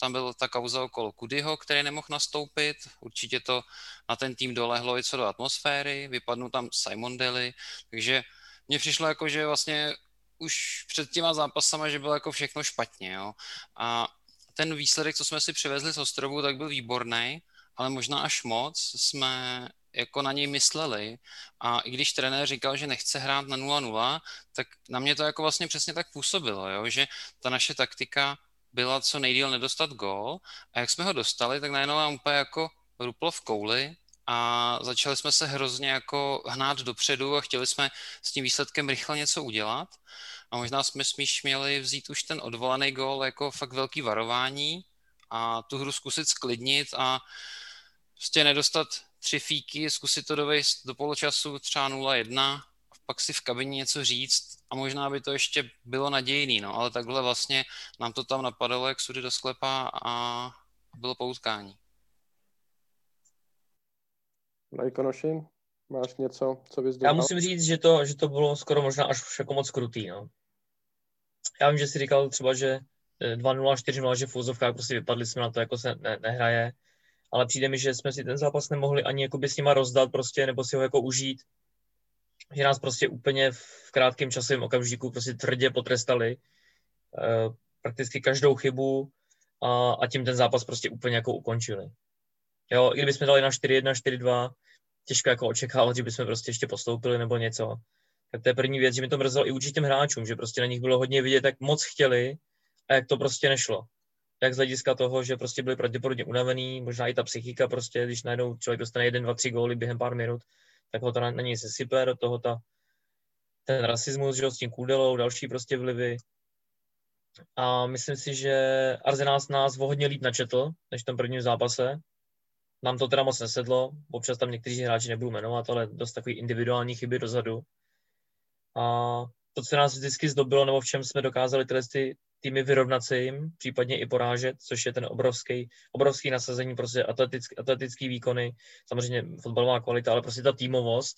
tam byla ta kauza okolo Kudyho, který nemohl nastoupit. Určitě to na ten tým dolehlo i co do atmosféry. Vypadnul tam Simon Daly, takže mně přišlo jako, že vlastně už před těma zápasama, že bylo jako všechno špatně, jo. A ten výsledek, co jsme si přivezli z ostrovu, tak byl výborný, ale možná až moc jsme jako na něj mysleli a i když trenér říkal, že nechce hrát na 0-0, tak na mě to jako vlastně přesně tak působilo, jo? že ta naše taktika byla co nejdíl nedostat gól. A jak jsme ho dostali, tak najednou nám úplně jako ruplo v kouli a začali jsme se hrozně jako hnát dopředu a chtěli jsme s tím výsledkem rychle něco udělat. A možná jsme smíš měli vzít už ten odvolaný gól jako fakt velký varování a tu hru zkusit sklidnit a prostě nedostat tři fíky, zkusit to dovést do poločasu třeba 0-1, pak si v kabině něco říct a možná by to ještě bylo nadějný, no, ale takhle vlastně nám to tam napadalo jak sudy do sklepa a bylo poutkání. Lajkonoši, máš něco, co bys dodal? Já musím říct, že to, že to bylo skoro možná až jako moc krutý, no. Já vím, že jsi říkal třeba, že 2-0, eh, 4-0, že v úzovkách prostě vypadli jsme na to, jako se ne, nehraje, ale přijde mi, že jsme si ten zápas nemohli ani jakoby s nima rozdat prostě, nebo si ho jako užít, že nás prostě úplně v krátkém časovém okamžiku prostě tvrdě potrestali uh, prakticky každou chybu a, a tím ten zápas prostě úplně jako ukončili. Jo, i kdybychom dali na 4-1, 4-2, těžko jako očekávat, že bychom prostě ještě postoupili nebo něco. Tak to je první věc, že mi to mrzelo i určitým hráčům, že prostě na nich bylo hodně vidět, jak moc chtěli a jak to prostě nešlo jak z hlediska toho, že prostě byli pravděpodobně unavený, možná i ta psychika prostě, když najednou člověk dostane jeden, dva, tři góly během pár minut, tak ho to na, na něj se sype, do toho ta, ten rasismus, že s tím kůdelou, další prostě vlivy. A myslím si, že Arsenal nás o hodně líp načetl, než v tom prvním zápase. Nám to teda moc nesedlo, občas tam někteří hráči nebudu jmenovat, ale dost takový individuální chyby dozadu. A to, co nás vždycky zdobilo, nebo v čem jsme dokázali tyhle ty týmy vyrovnat se jim, případně i porážet, což je ten obrovský, obrovský nasazení, prostě atletický, atletický výkony, samozřejmě fotbalová kvalita, ale prostě ta týmovost,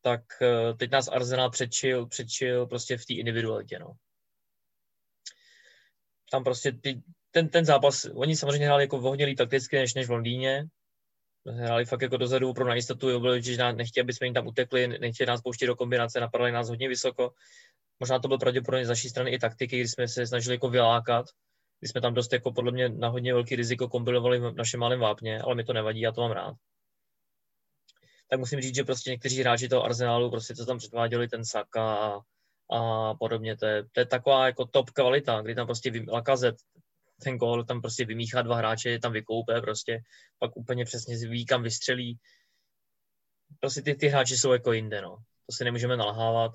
tak eh, teď nás Arsenal předčil, předčil prostě v té individualitě, no. Tam prostě ty, ten, ten zápas, oni samozřejmě hráli jako hodně líp takticky než, než v Londýně, hráli fakt jako dozadu pro najistotu, byli, že nechtěli, aby jsme jim tam utekli, nechtěli nás pouštět do kombinace, napadali nás hodně vysoko, možná to byl pravděpodobně z naší strany i taktiky, kdy jsme se snažili jako vylákat, kdy jsme tam dost jako podle mě na hodně velký riziko kombinovali v našem malém vápně, ale mi to nevadí, já to mám rád. Tak musím říct, že prostě někteří hráči toho Arsenálu prostě to tam předváděli, ten Saka a, a podobně, to je, to je taková jako top kvalita, kdy tam prostě Lakazet, ten gól tam prostě vymíchá dva hráče, tam vykoupe prostě, pak úplně přesně ví, kam vystřelí. Prostě ty, ty hráči jsou jako jinde, no. To si nemůžeme nalhávat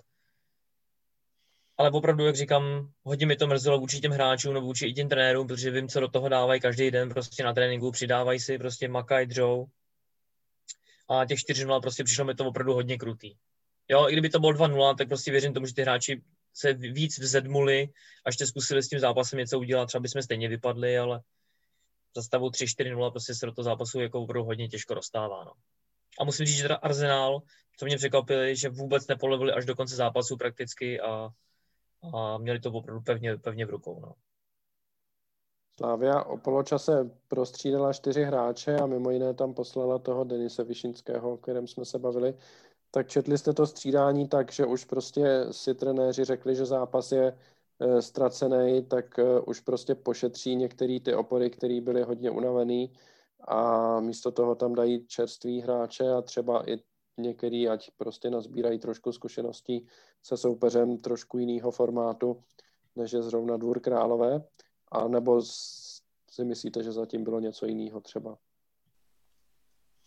ale opravdu, jak říkám, hodně mi to mrzelo vůči těm hráčům nebo vůči i těm trenérům, protože vím, co do toho dávají každý den prostě na tréninku, přidávají si, prostě makaj, dřou. A těch 4-0 prostě přišlo mi to opravdu hodně krutý. Jo, i kdyby to bylo 2-0, tak prostě věřím tomu, že ty hráči se víc vzedmuli, až jste zkusili s tím zápasem něco udělat, třeba bychom stejně vypadli, ale za stavu 3-4-0 prostě se do toho zápasu jako opravdu hodně těžko dostává. No. A musím říct, že teda Arsenal, co mě překvapili, že vůbec nepolevili až do konce zápasu prakticky a a měli to opravdu pevně, pevně v rukou. No. Slávia o poločase prostřídala čtyři hráče a mimo jiné tam poslala toho Denise Višinského, o kterém jsme se bavili. Tak četli jste to střídání tak, že už prostě si trenéři řekli, že zápas je e, ztracený, tak e, už prostě pošetří některé ty opory, které byly hodně unavený a místo toho tam dají čerství hráče a třeba i některý, ať prostě nazbírají trošku zkušeností se soupeřem trošku jiného formátu, než je zrovna Dvůr Králové, a nebo si myslíte, že zatím bylo něco jiného třeba?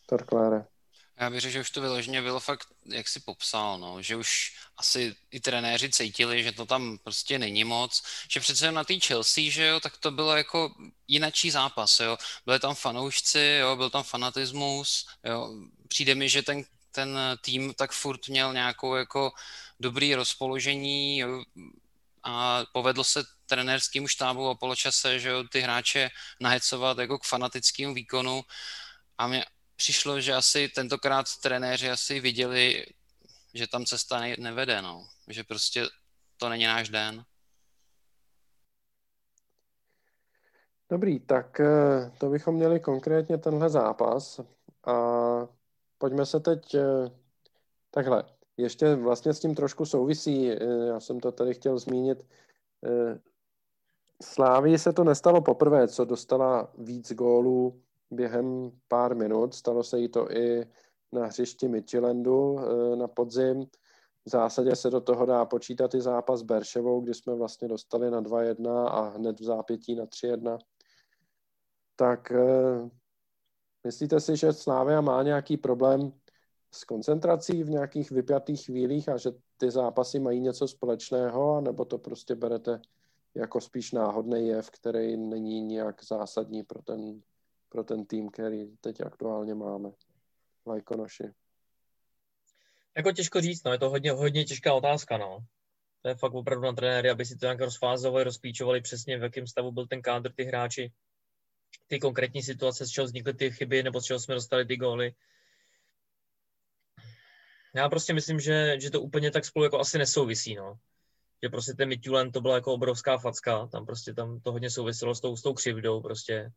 Torkláre. Já řekl, že už to vyloženě bylo fakt, jak si popsal, no, že už asi i trenéři cítili, že to tam prostě není moc, že přece na té Chelsea, že jo, tak to bylo jako jinačí zápas, jo, byli tam fanoušci, jo, byl tam fanatismus, jo, přijde mi, že ten ten tým tak furt měl nějakou jako dobrý rozpoložení a povedlo se trenérskému štábu o poločase, že jo, ty hráče nahecovat jako k fanatickému výkonu. A mě přišlo, že asi tentokrát trenéři asi viděli, že tam cesta nevede, no. Že prostě to není náš den. Dobrý, tak eh, to bychom měli konkrétně tenhle zápas. A Pojďme se teď eh, takhle. ještě vlastně s tím trošku souvisí, eh, já jsem to tady chtěl zmínit, Slávii se to nestalo poprvé, co dostala víc gólů během pár minut. Stalo se jí to i na hřišti Midtjyllandu eh, na podzim. V zásadě se do toho dá počítat i zápas Berševou, kdy jsme vlastně dostali na 2-1 a hned v zápětí na 3-1. Tak myslíte si, že Slávia má nějaký problém s koncentrací v nějakých vypjatých chvílích a že ty zápasy mají něco společného, nebo to prostě berete jako spíš náhodný jev, který není nějak zásadní pro ten, pro ten tým, který teď aktuálně máme. Lajkonoši. Jako těžko říct, no, je to hodně, hodně těžká otázka, no. To je fakt opravdu na trenéry, aby si to nějak rozfázovali, rozklíčovali přesně, v jakém stavu byl ten kádr, ty hráči, ty konkrétní situace, z čeho vznikly ty chyby, nebo z čeho jsme dostali ty góly. Já prostě myslím, že, že to úplně tak spolu jako asi nesouvisí, no. Že prostě ten Mitulen to byla jako obrovská facka, tam prostě tam to hodně souviselo s tou, s tou křivdou, prostě.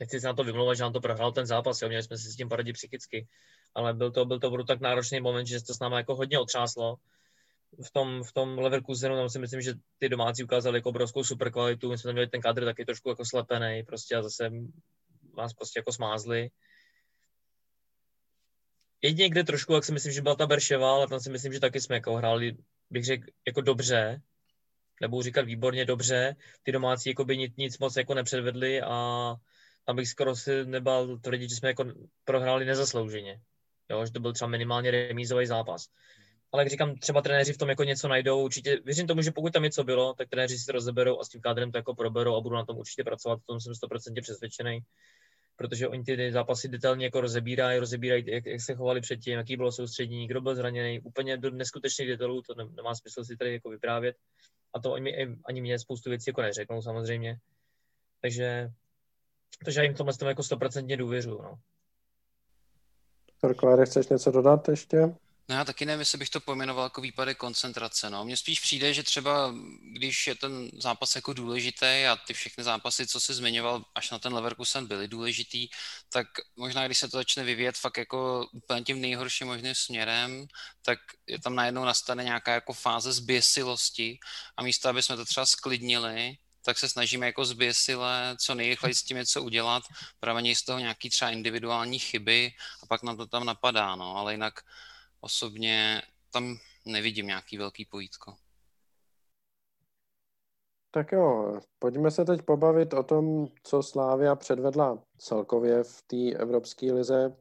Nechci se na to vymlouvat, že nám to prohrál ten zápas, jo, měli jsme si s tím poradit psychicky, ale byl to, byl to byl tak náročný moment, že to s námi jako hodně otřáslo. V tom, v tom Leverkusenu tam si myslím, že ty domácí ukázali jako obrovskou super kvalitu, my jsme tam měli ten kadr taky trošku jako slepený, prostě a zase nás prostě jako smázli jedině kde trošku, jak si myslím, že byla ta Berševa, ale tam si myslím, že taky jsme jako hráli, bych řekl, jako dobře, nebo říkat výborně dobře. Ty domácí jako by nic, nic moc jako nepředvedli a tam bych skoro si nebal tvrdit, že jsme jako prohráli nezaslouženě. Jo, že to byl třeba minimálně remízový zápas. Ale jak říkám, třeba trenéři v tom jako něco najdou. Určitě věřím tomu, že pokud tam něco bylo, tak trenéři si to rozeberou a s tím kádrem to jako proberou a budou na tom určitě pracovat. V tom jsem 100% přesvědčený protože oni ty zápasy detailně jako rozebírají, rozebírají, jak, jak se chovali předtím, jaký bylo soustřední, kdo byl zraněný, úplně do neskutečných detailů, to nemá smysl si tady jako vyprávět. A to oni, ani mě spoustu věcí jako neřeknou samozřejmě. Takže, takže já jim tomhle tomu jako stoprocentně důvěřuju. No. Kláre, chceš něco dodat ještě? No já taky nevím, jestli bych to pojmenoval jako výpadek koncentrace. No. Mně spíš přijde, že třeba když je ten zápas jako důležitý a ty všechny zápasy, co jsi zmiňoval, až na ten Leverkusen byly důležitý, tak možná když se to začne vyvíjet fakt jako úplně tím nejhorším možným směrem, tak je tam najednou nastane nějaká jako fáze zběsilosti a místo, aby jsme to třeba sklidnili, tak se snažíme jako zběsile co nejrychleji s tím něco udělat, právě z toho nějaký třeba individuální chyby a pak nám to tam napadá, no, ale jinak osobně tam nevidím nějaký velký pojítko. Tak jo, pojďme se teď pobavit o tom, co Slávia předvedla celkově v té Evropské lize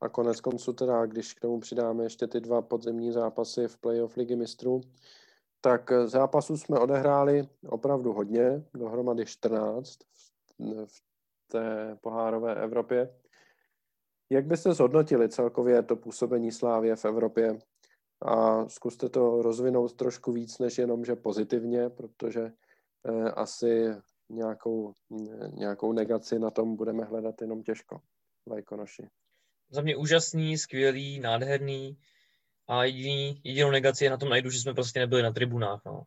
a konec konců teda, když k tomu přidáme ještě ty dva podzemní zápasy v playoff ligy mistrů, tak zápasů jsme odehráli opravdu hodně, dohromady 14 v té pohárové Evropě. Jak byste zhodnotili celkově to působení Slávě v Evropě? A zkuste to rozvinout trošku víc, než jenom, že pozitivně, protože eh, asi nějakou, nějakou negaci na tom budeme hledat jenom těžko. Lajkonoši. Za mě úžasný, skvělý, nádherný a jediný, jedinou negaci je na tom najdu, že jsme prostě nebyli na tribunách. No.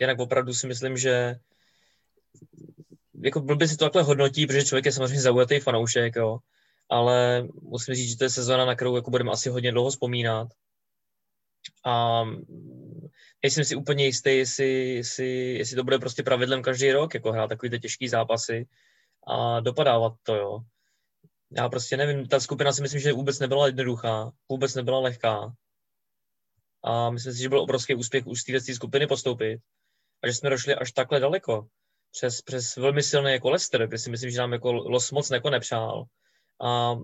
Jinak opravdu si myslím, že jako blbě si to takhle hodnotí, protože člověk je samozřejmě zaujatý fanoušek, jo. ale musím říct, že to je sezóna, na kterou jako budeme asi hodně dlouho vzpomínat. A nejsem si úplně jistý, jestli, jestli, jestli to bude prostě pravidlem každý rok, jako hrát takový ty těžký zápasy a dopadávat to, jo. Já prostě nevím, ta skupina si myslím, že vůbec nebyla jednoduchá, vůbec nebyla lehká. A myslím si, že byl obrovský úspěch už z té skupiny postoupit a že jsme došli až takhle daleko přes, přes velmi silný jako Leicester, kde si myslím, že nám jako los moc jako nepřál. A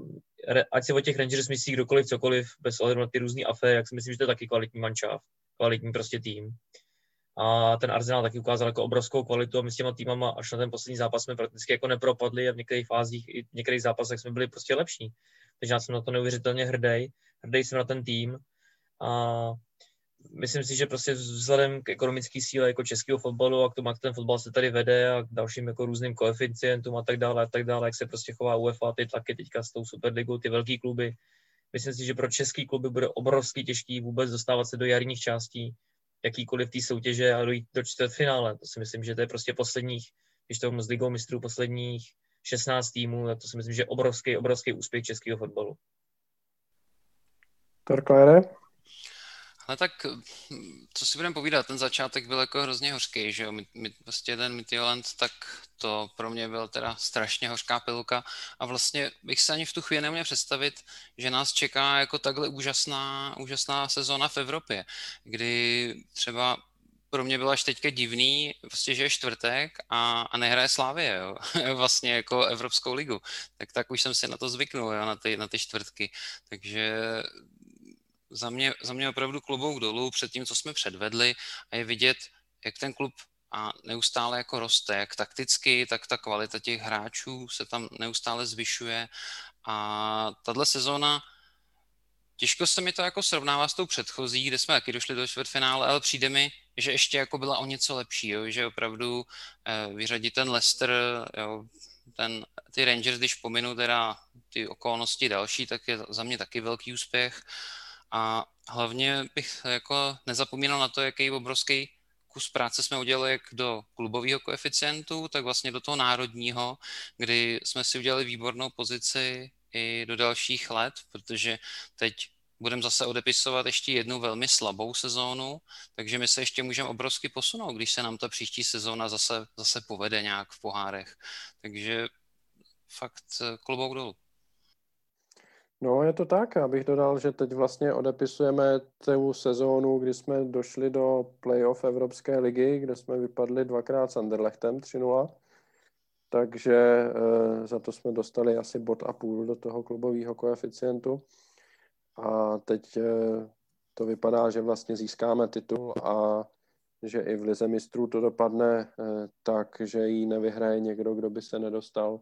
ať si o těch Rangers myslí kdokoliv, cokoliv, bez ohledu na ty různé aféry, jak si myslím, že to je taky kvalitní mančav, kvalitní prostě tým. A ten Arsenal taky ukázal jako obrovskou kvalitu a my s těma týmama až na ten poslední zápas jsme prakticky jako nepropadli a v některých fázích, i v některých zápasech jsme byli prostě lepší. Takže já jsem na to neuvěřitelně hrdý. Hrdý jsem na ten tým a myslím si, že prostě vzhledem k ekonomické síle jako českého fotbalu a k tomu, jak ten fotbal se tady vede a k dalším jako různým koeficientům a tak dále, a tak dále, jak se prostě chová UEFA, ty tlaky teďka s tou Superligou, ty velké kluby. Myslím si, že pro český kluby bude obrovsky těžký vůbec dostávat se do jarních částí jakýkoliv té soutěže a dojít do čtvrtfinále. To si myslím, že to je prostě posledních, když to s ligou mistrů posledních 16 týmů, tak to si myslím, že je obrovský, obrovský úspěch českého fotbalu. Torklére? Ale tak, co si budeme povídat, ten začátek byl jako hrozně hořký, že jo, my, my, vlastně ten Mytioland, tak to pro mě byl teda strašně hořká pilka a vlastně bych se ani v tu chvíli neměl představit, že nás čeká jako takhle úžasná, úžasná sezóna v Evropě, kdy třeba pro mě bylo až teďka divný, vlastně, že je čtvrtek a, a nehraje Slávě, jo? vlastně jako Evropskou ligu. Tak tak už jsem si na to zvyknul, jo? Na, ty, na ty čtvrtky. Takže za mě, za mě opravdu klobouk dolů před tím, co jsme předvedli a je vidět, jak ten klub a neustále jako roste, jak takticky, tak ta kvalita těch hráčů se tam neustále zvyšuje a tahle sezóna Těžko se mi to jako srovnává s tou předchozí, kde jsme taky došli do čtvrtfinále, ale přijde mi, že ještě jako byla o něco lepší, jo? že opravdu eh, vyřadit ten Leicester, jo? Ten, ty Rangers, když pominu teda ty okolnosti další, tak je za mě taky velký úspěch. A hlavně bych jako nezapomínal na to, jaký obrovský kus práce jsme udělali jak do klubového koeficientu, tak vlastně do toho národního, kdy jsme si udělali výbornou pozici i do dalších let, protože teď budeme zase odepisovat ještě jednu velmi slabou sezónu, takže my se ještě můžeme obrovsky posunout, když se nám ta příští sezóna zase, zase povede nějak v pohárech. Takže fakt eh, klobouk dolů. No, je to tak. Abych dodal, že teď vlastně odepisujeme tu sezónu, kdy jsme došli do playoff Evropské ligy, kde jsme vypadli dvakrát s Anderlechtem 3-0. Takže e, za to jsme dostali asi bod a půl do toho klubového koeficientu. A teď e, to vypadá, že vlastně získáme titul a že i v Lize mistrů to dopadne e, tak, že ji nevyhraje někdo, kdo by se nedostal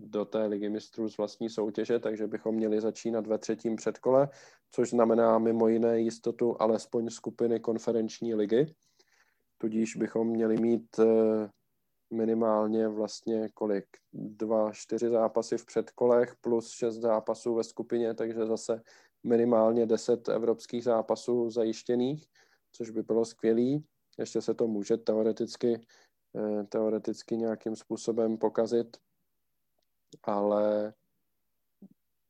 do té ligy mistrů z vlastní soutěže, takže bychom měli začínat ve třetím předkole, což znamená mimo jiné jistotu alespoň skupiny konferenční ligy. Tudíž bychom měli mít eh, minimálně vlastně kolik? Dva, čtyři zápasy v předkolech plus šest zápasů ve skupině, takže zase minimálně deset evropských zápasů zajištěných, což by bylo skvělý. Ještě se to může teoreticky, eh, teoreticky nějakým způsobem pokazit, ale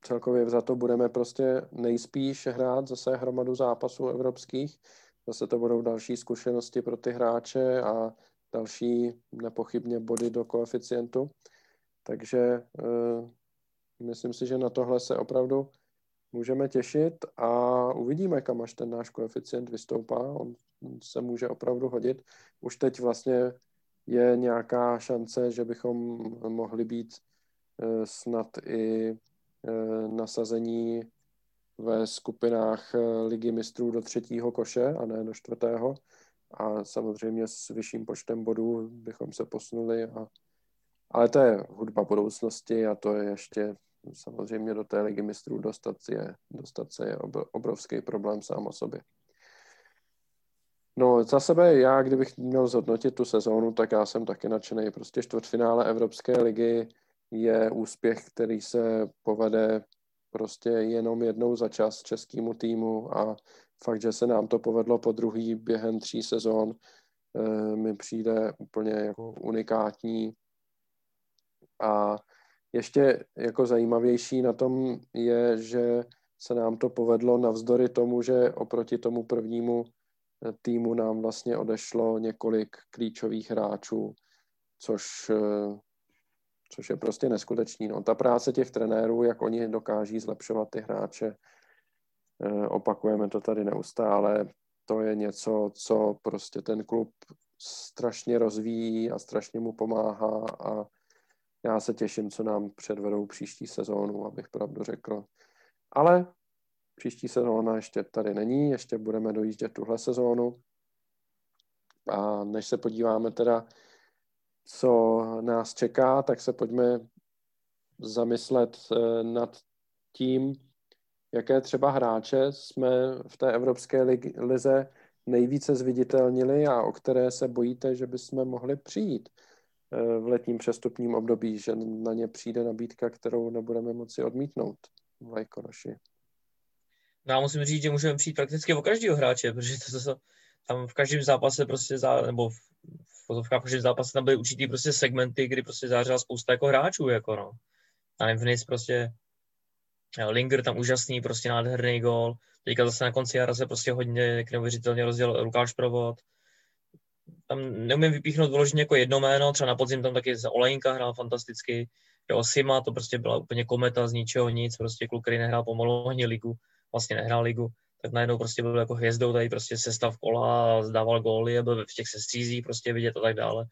celkově za to budeme prostě nejspíš hrát zase hromadu zápasů evropských. Zase to budou další zkušenosti pro ty hráče a další nepochybně body do koeficientu. Takže uh, myslím si, že na tohle se opravdu můžeme těšit a uvidíme, kam až ten náš koeficient vystoupá. On se může opravdu hodit. Už teď vlastně je nějaká šance, že bychom mohli být snad i eh, nasazení ve skupinách eh, ligy mistrů do třetího koše a ne do čtvrtého. A samozřejmě s vyšším počtem bodů bychom se posunuli. A... Ale to je hudba budoucnosti a to je ještě samozřejmě do té ligy mistrů dostat, je, dostat se je obrovský problém sám o sobě. No, za sebe, já kdybych měl zhodnotit tu sezónu, tak já jsem taky nadšený. Prostě čtvrtfinále Evropské ligy, je úspěch, který se povede prostě jenom jednou za čas českému týmu a fakt, že se nám to povedlo po druhý během tří sezon, eh, mi přijde úplně jako unikátní. A ještě jako zajímavější na tom je, že se nám to povedlo navzdory tomu, že oproti tomu prvnímu eh, týmu nám vlastně odešlo několik klíčových hráčů, což eh, což je prostě neskutečný. No, ta práce těch trenérů, jak oni dokáží zlepšovat ty hráče, eh, opakujeme to tady neustále, to je něco, co prostě ten klub strašně rozvíjí a strašně mu pomáhá a já se těším, co nám předvedou příští sezónu, abych pravdu řekl. Ale příští sezóna ještě tady není, ještě budeme dojíždět tuhle sezónu. A než se podíváme teda co nás čeká, tak se pojďme zamyslet eh, nad tím, jaké třeba hráče jsme v té Evropské lize nejvíce zviditelnili a o které se bojíte, že bychom mohli přijít eh, v letním přestupním období, že na ně přijde nabídka, kterou nebudeme moci odmítnout v Lajkonoši. No já musím říct, že můžeme přijít prakticky o každého hráče, protože to, to, tam v každém zápase prostě, zá, nebo v že v zápase tam byly určitý prostě segmenty, kdy prostě zářila spousta jako hráčů, jako no. A v NIS prostě Linger tam úžasný, prostě nádherný gol. Teďka zase na konci jara se prostě hodně neuvěřitelně rozděl Lukáš Provod. Tam neumím vypíchnout vyloženě jako jedno jméno, třeba na podzim tam taky Olejnka hrál fantasticky, jo, Sima to prostě byla úplně kometa z ničeho nic, prostě kluk, který nehrál pomalu ani ligu, vlastně nehrál ligu, tak najednou prostě byl jako hvězdou tady prostě sestav kola zdával góly byl v těch sestřízích prostě vidět a tak dále.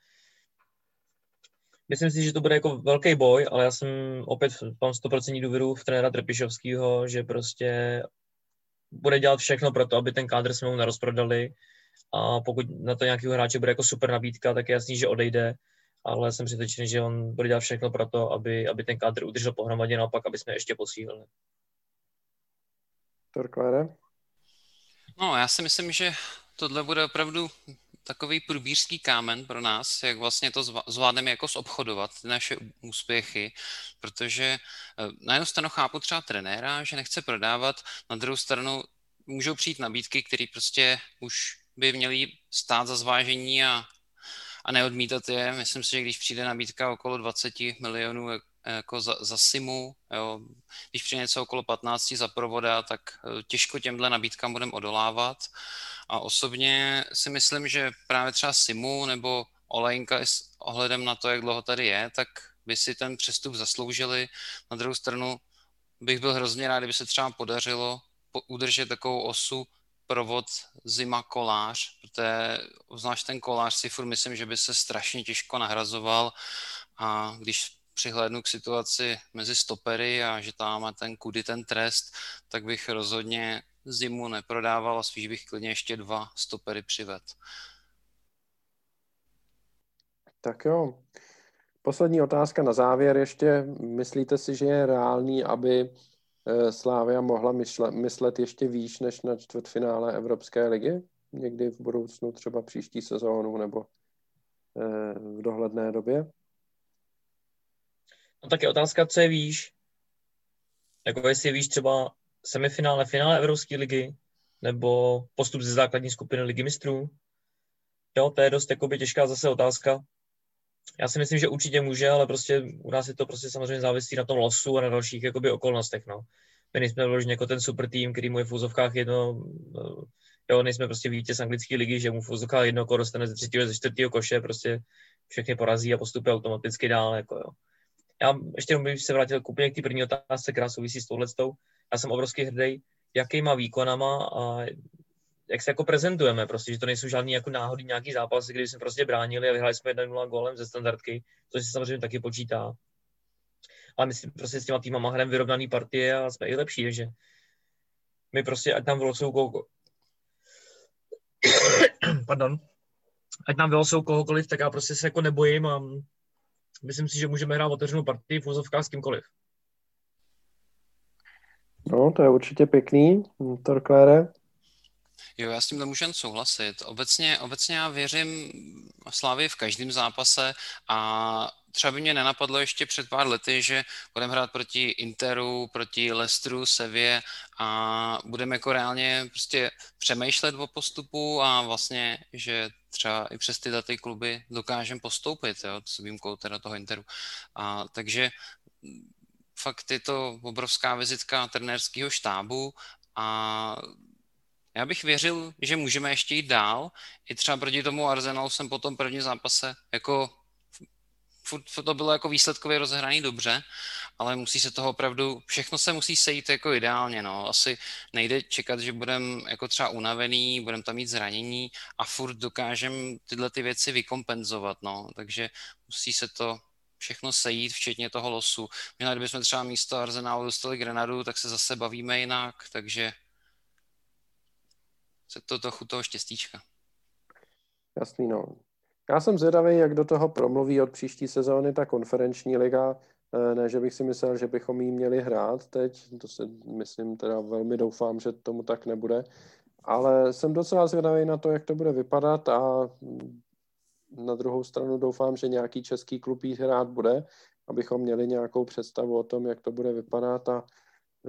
Myslím si, že to bude jako velký boj, ale já jsem opět mám 100% důvěru v trenéra Trpišovského, že prostě bude dělat všechno pro to, aby ten kádr jsme mu nerozprodali a pokud na to nějakého hráče bude jako super nabídka, tak je jasný, že odejde, ale jsem přesvědčený, že on bude dělat všechno pro to, aby, aby ten kádr udržel pohromadě, naopak, aby jsme ještě posílili. Torklére? No, já si myslím, že tohle bude opravdu takový průbířský kámen pro nás, jak vlastně to zvládneme jako zobchodovat, ty naše úspěchy, protože eh, na jednu stranu chápu třeba trenéra, že nechce prodávat, na druhou stranu můžou přijít nabídky, které prostě už by měly stát za zvážení a, a neodmítat je. Myslím si, že když přijde nabídka okolo 20 milionů jako za, za simu, jo. když přijde něco okolo 15 za provoda, tak eh, těžko těmhle nabídkám budeme odolávat. A osobně si myslím, že právě třeba simu nebo Olejnka s ohledem na to, jak dlouho tady je, tak by si ten přestup zasloužili. Na druhou stranu bych byl hrozně rád, kdyby se třeba podařilo udržet takovou osu provod zima kolář, protože znáš ten kolář si furt myslím, že by se strašně těžko nahrazoval a když přihlédnu k situaci mezi stopery a že tam má ten kudy ten trest, tak bych rozhodně zimu neprodával a spíš bych klidně ještě dva stopery přived. Tak jo. Poslední otázka na závěr ještě. Myslíte si, že je reálný, aby eh, Slávia mohla myslet, ještě výš než na čtvrtfinále Evropské ligy? Někdy v budoucnu, třeba příští sezónu nebo eh, v dohledné době? No tak je otázka, co je výš. Jako jestli víš třeba semifinále, finále Evropské ligy, nebo postup ze základní skupiny ligy mistrů. Jo, to je dost jakoby těžká zase otázka. Já si myslím, že určitě může, ale prostě u nás je to prostě samozřejmě závisí na tom losu a na dalších jakoby okolnostech. No. My nejsme vloženi jako ten super tým, který mu je v úzovkách jedno, jo, nejsme prostě vítěz anglické ligy, že mu v úzovkách jedno dostane ze třetího, ze čtvrtého koše, prostě všechny porazí a postupuje automaticky dál. Jako jo. Já ještě jenom bych se vrátil k úplně k té první otázce, která souvisí s touhletou. Já jsem obrovský hrdý, jakýma výkonama a jak se jako prezentujeme, prostě, že to nejsou žádný jako náhodný nějaký zápasy, kdy jsme prostě bránili a vyhráli jsme 1-0 golem ze standardky, což se samozřejmě taky počítá. Ale my si prostě s těma týmama hrajeme vyrovnaný partie a jsme i lepší, takže my prostě, ať tam vylosou koho... Pardon. Ať nám vylosou kohokoliv, tak já prostě se jako nebojím a myslím si, že můžeme hrát otevřenou partii v úzovkách s kýmkoliv. No, to je určitě pěkný, Torklére. Jo, já s tím nemůžu souhlasit. Obecně, obecně já věřím Slávy v každém zápase a třeba by mě nenapadlo ještě před pár lety, že budeme hrát proti Interu, proti Leicesteru, Sevě a budeme jako reálně prostě přemýšlet o postupu a vlastně, že třeba i přes ty kluby dokážeme postoupit, jo, s výjimkou teda toho Interu. A, takže fakt je to obrovská vizitka trenérského štábu a já bych věřil, že můžeme ještě jít dál. I třeba proti tomu Arsenalu jsem po tom prvním zápase jako to bylo jako výsledkově rozehraný dobře, ale musí se toho opravdu, všechno se musí sejít jako ideálně, no. Asi nejde čekat, že budeme jako třeba unavený, budeme tam mít zranění a furt dokážeme tyhle ty věci vykompenzovat, no. Takže musí se to všechno sejít, včetně toho losu. Možná kdybychom třeba místo Arsenálu dostali Grenadu, tak se zase bavíme jinak, takže se to trochu toho štěstíčka. Jasný, no. Já jsem zvědavý, jak do toho promluví od příští sezóny ta konferenční liga. Eh, ne, že bych si myslel, že bychom jí měli hrát teď, to se myslím, teda velmi doufám, že tomu tak nebude, ale jsem docela zvědavý na to, jak to bude vypadat a na druhou stranu doufám, že nějaký český klub jí hrát bude, abychom měli nějakou představu o tom, jak to bude vypadat a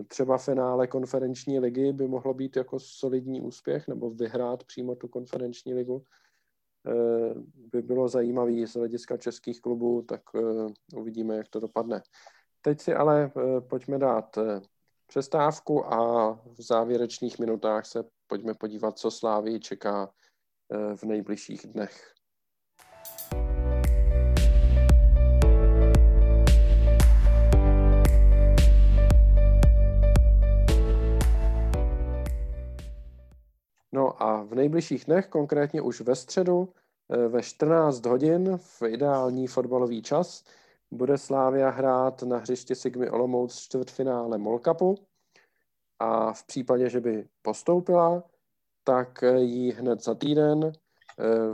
třeba finále konferenční ligy by mohlo být jako solidní úspěch nebo vyhrát přímo tu konferenční ligu eh, by bylo zajímavý z hlediska českých klubů, tak eh, uvidíme, jak to dopadne. Teď si ale eh, pojďme dát přestávku a v závěrečných minutách se pojďme podívat, co Slávy čeká v nejbližších dnech. No a v nejbližších dnech, konkrétně už ve středu, eh, ve 14 hodin v ideální fotbalový čas, bude Slávia hrát na hřišti Sigmy Olomouc čtvrtfinále Molkapu a v případě, že by postoupila, tak jí hned za týden eh,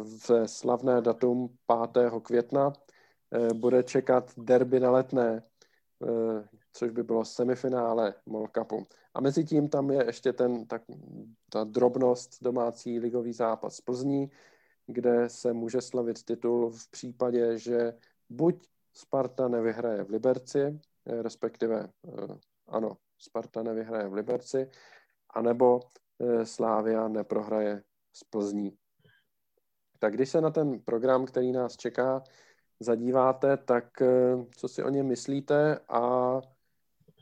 v slavné datum 5. května eh, bude čekat derby na letné, eh, což by bylo semifinále Molkapu. A mezi tím tam je ještě ten, tak, ta drobnost domácí ligový zápas Plzní, kde se může slavit titul v případě, že buď Sparta nevyhraje v Liberci, respektive ano, Sparta nevyhraje v Liberci, anebo eh, Slávia neprohraje z Plzní. Tak když se na ten program, který nás čeká, zadíváte, tak eh, co si o něm myslíte a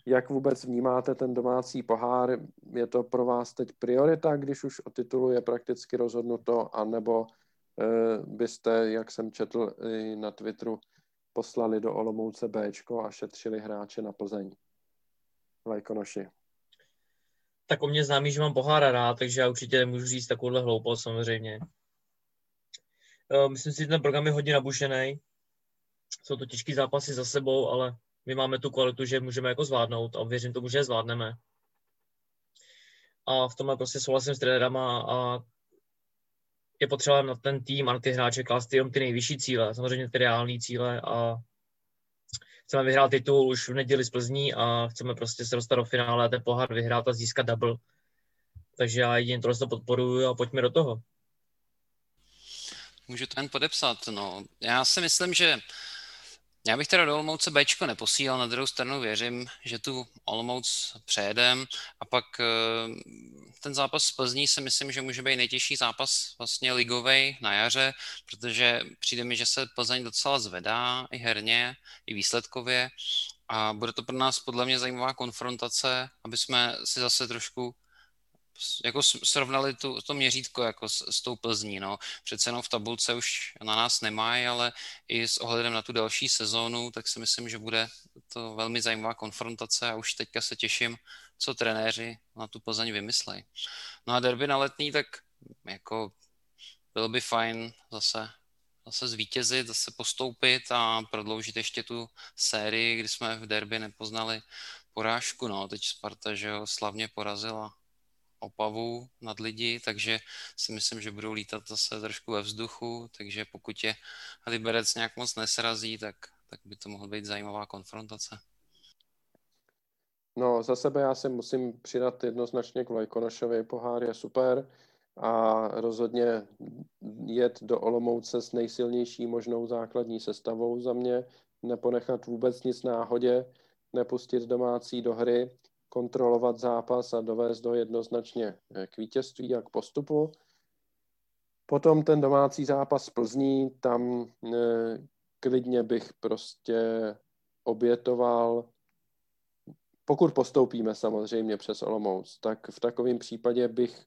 jak vůbec vnímáte ten domácí pohár? Je to pro vás teď priorita, když už o titulu je prakticky rozhodnuto, anebo eh, byste, jak jsem četl i na Twitteru, poslali do Olomouce B a šetřili hráče na Plzeň? Lajkonoši. Tak o mě známý, že mám pohára rád, takže já určitě nemůžu říct takovouhle hloupost samozřejmě. Eh, myslím si, že ten program je hodně nabušený. Jsou to těžké zápasy za sebou, ale my máme tu kvalitu, že můžeme jako zvládnout a věřím tomu, že je zvládneme. A v tomhle prostě souhlasím s trenérama a je potřeba na ten tým a na ty hráče klást jenom ty nejvyšší cíle, samozřejmě ty reální cíle a chceme vyhrát titul už v neděli z Plzní a chceme prostě se dostat do finále a ten pohár vyhrát a získat double. Takže já jedině tohle to podporuji a pojďme do toho. Můžu to jen podepsat. No. Já si myslím, že já bych teda do Olomouce Bčko neposílal, na druhou stranu věřím, že tu Olomouc přejedem. A pak eh, ten zápas z Plzní si myslím, že může být nejtěžší zápas vlastně ligovej na jaře, protože přijde mi, že se Plzeň docela zvedá i herně, i výsledkově. A bude to pro nás podle mě zajímavá konfrontace, aby jsme si zase trošku jako srovnali tu, to měřítko jako s, s tou Plzní. No. Přece jenom v tabulce už na nás nemají, ale i s ohledem na tu další sezónu, tak si myslím, že bude to velmi zajímavá konfrontace a už teďka se těším, co trenéři na tu Plzeň vymyslejí. No a derby na letní, tak jako bylo by fajn zase zase zvítězit, zase postoupit a prodloužit ještě tu sérii, kdy jsme v derby nepoznali porážku. No, teď Sparta, že ho slavně porazila Opavu nad lidi, takže si myslím, že budou lítat zase trošku ve vzduchu, takže pokud je Liberec nějak moc nesrazí, tak, tak by to mohla být zajímavá konfrontace. No, za sebe já si musím přidat jednoznačně k Vlajkonošovi. Pohár je super a rozhodně jet do Olomouce s nejsilnější možnou základní sestavou za mě, neponechat vůbec nic náhodě, nepustit domácí do hry, kontrolovat zápas a dovést do jednoznačně eh, k vítězství a k postupu. Potom ten domácí zápas Plzní, tam eh, klidně bych prostě obětoval, pokud postoupíme samozřejmě přes Olomouc, tak v takovém případě bych